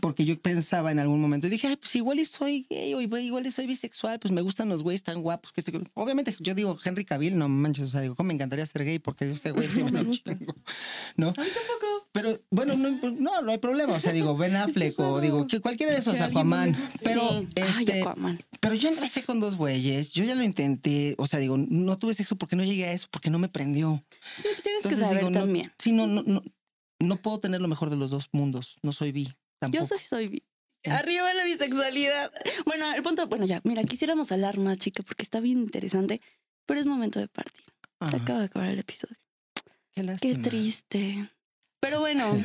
Porque yo pensaba en algún momento dije, ay, pues igual y soy gay o igual y soy bisexual, pues me gustan los güeyes tan guapos que este... Obviamente yo digo, Henry Cavill, no manches, o sea, digo, ¿cómo me encantaría ser gay? Porque ese güey sí [laughs] me gusta. [laughs] ¿No? A mí tampoco. Pero bueno, no, no, no hay problema. O sea, digo, Ben Affleck o digo, que cualquiera de esos, Que Aquaman. Pero, Sí. Ay, este, Aquaman. pero yo besé con dos güeyes, yo ya lo intenté. O sea, digo, no tuve sexo porque no llegué a eso, porque no me prendió. Sí, pues tienes que saber digo, no, también. sí, no, no, no, no puedo tener lo mejor de los dos mundos. No soy bi, tampoco. Yo soy, soy. Arriba la bisexualidad. Bueno, el punto, bueno, ya, mira, quisiéramos hablar más, chica, porque está bien interesante, pero es momento de partir. Se acaba de acabar el episodio. qué Qué triste. Pero bueno,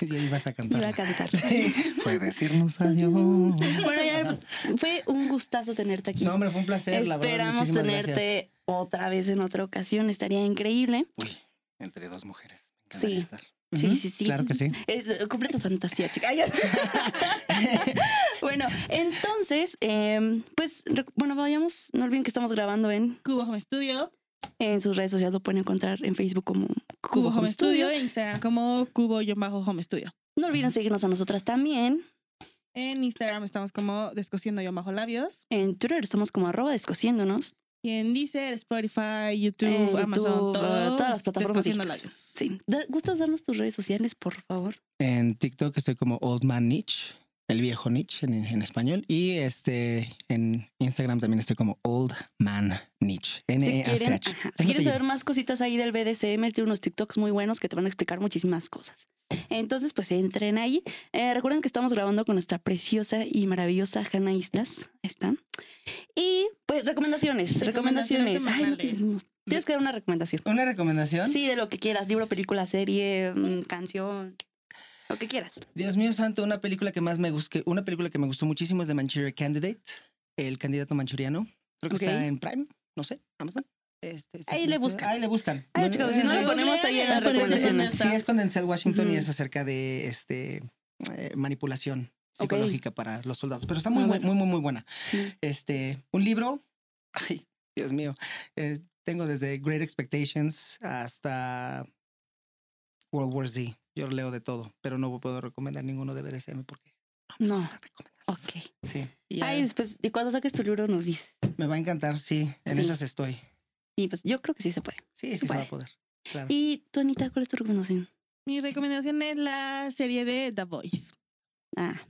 Ya ibas a cantar. iba a cantar. Sí, fue decirnos adiós. Bueno, ya fue un gustazo tenerte aquí. No, hombre, fue un placer. la verdad, Esperamos muchísimas tenerte gracias. otra vez en otra ocasión. Estaría increíble. Uy, entre dos mujeres. Me Sí. estar. Sí, sí, sí. Claro que sí. Eh, cumple tu fantasía, chica. [laughs] Bueno, entonces, em, pues, bueno, vayamos. No olviden que estamos grabando en, Cubo Home Studio. en sus redes sociales. Lo pueden encontrar en Facebook como Cubo Home Studio. E Instagram como Cubo-Home Studio. No olviden seguirnos a nosotras también. En Instagram estamos como Descosiendo-Labios. En Twitter estamos como arroba descosiéndonos. Y en Deezer, Spotify, YouTube, en YouTube, Amazon, eh, todo, todas las plataformas digitales. Sí. ¿Gustas darnos tus redes sociales, por favor? En TikTok estoy como Old Man Niche, el viejo Niche en, en español. Y este en Instagram también estoy como Old Man Niche. Si quieren, N-E-A-C-H. ajá, Es si mi quieren saber más cositas ahí del BDSM, tiene unos TikToks muy buenos que te van a explicar muchísimas cosas. Entonces, pues entren ahí. Eh, recuerden que estamos grabando con nuestra preciosa y maravillosa Hanna Islas. Están. Y pues recomendaciones, recomendaciones. Recomendaciones Ay, no. Tienes que dar una recomendación. ¿Una recomendación? Sí, de lo que quieras, libro, película, serie, mm, canción, lo que quieras. Dios mío santo, una película que más me gustó, una película que me gustó muchísimo es The Manchurian Candidate, el candidato manchuriano. Creo que está en Prime, no sé, Amazon. Este, sí, Ahí no le buscan. Ahí le buscan. Ay, chicos, si no lo ponemos ahí en las recomendaciones. Sí, es con Denzel Washington y es acerca de este eh, manipulación psicológica para los soldados. Pero está muy, Ah, bueno. muy, muy, muy buena. Sí. Este, un libro. Ay, Dios mío. eh, tengo desde Great Expectations hasta World War Z. Yo leo de todo, pero no puedo recomendar ninguno de BDSM porque No, no ok. Sí. Y Ay, después, y cuando saques tu libro nos dices. me va a encantar, sí. En Sí. esas estoy. Y pues yo creo que sí se puede. Sí, sí, Se se va a poder. Claro. Y tú, Anita, ¿cuál es tu recomendación? Mi recomendación es la serie de The Voice. Ah,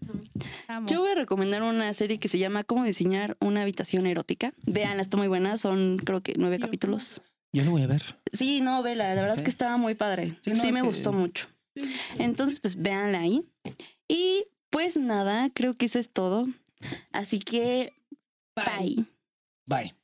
Amo. yo voy a recomendar una serie que se llama Cómo diseñar una habitación erótica. Veanla, está muy buena. Son creo que nueve Yo- capítulos. Yo lo voy a ver. Sí, no, vela. La verdad ¿Sí? es que estaba muy padre. Sí, Sí, no, me que- gustó mucho. Entonces, pues véanla ahí. Y pues nada, creo que eso es todo. Así que, Bye. bye. Bye.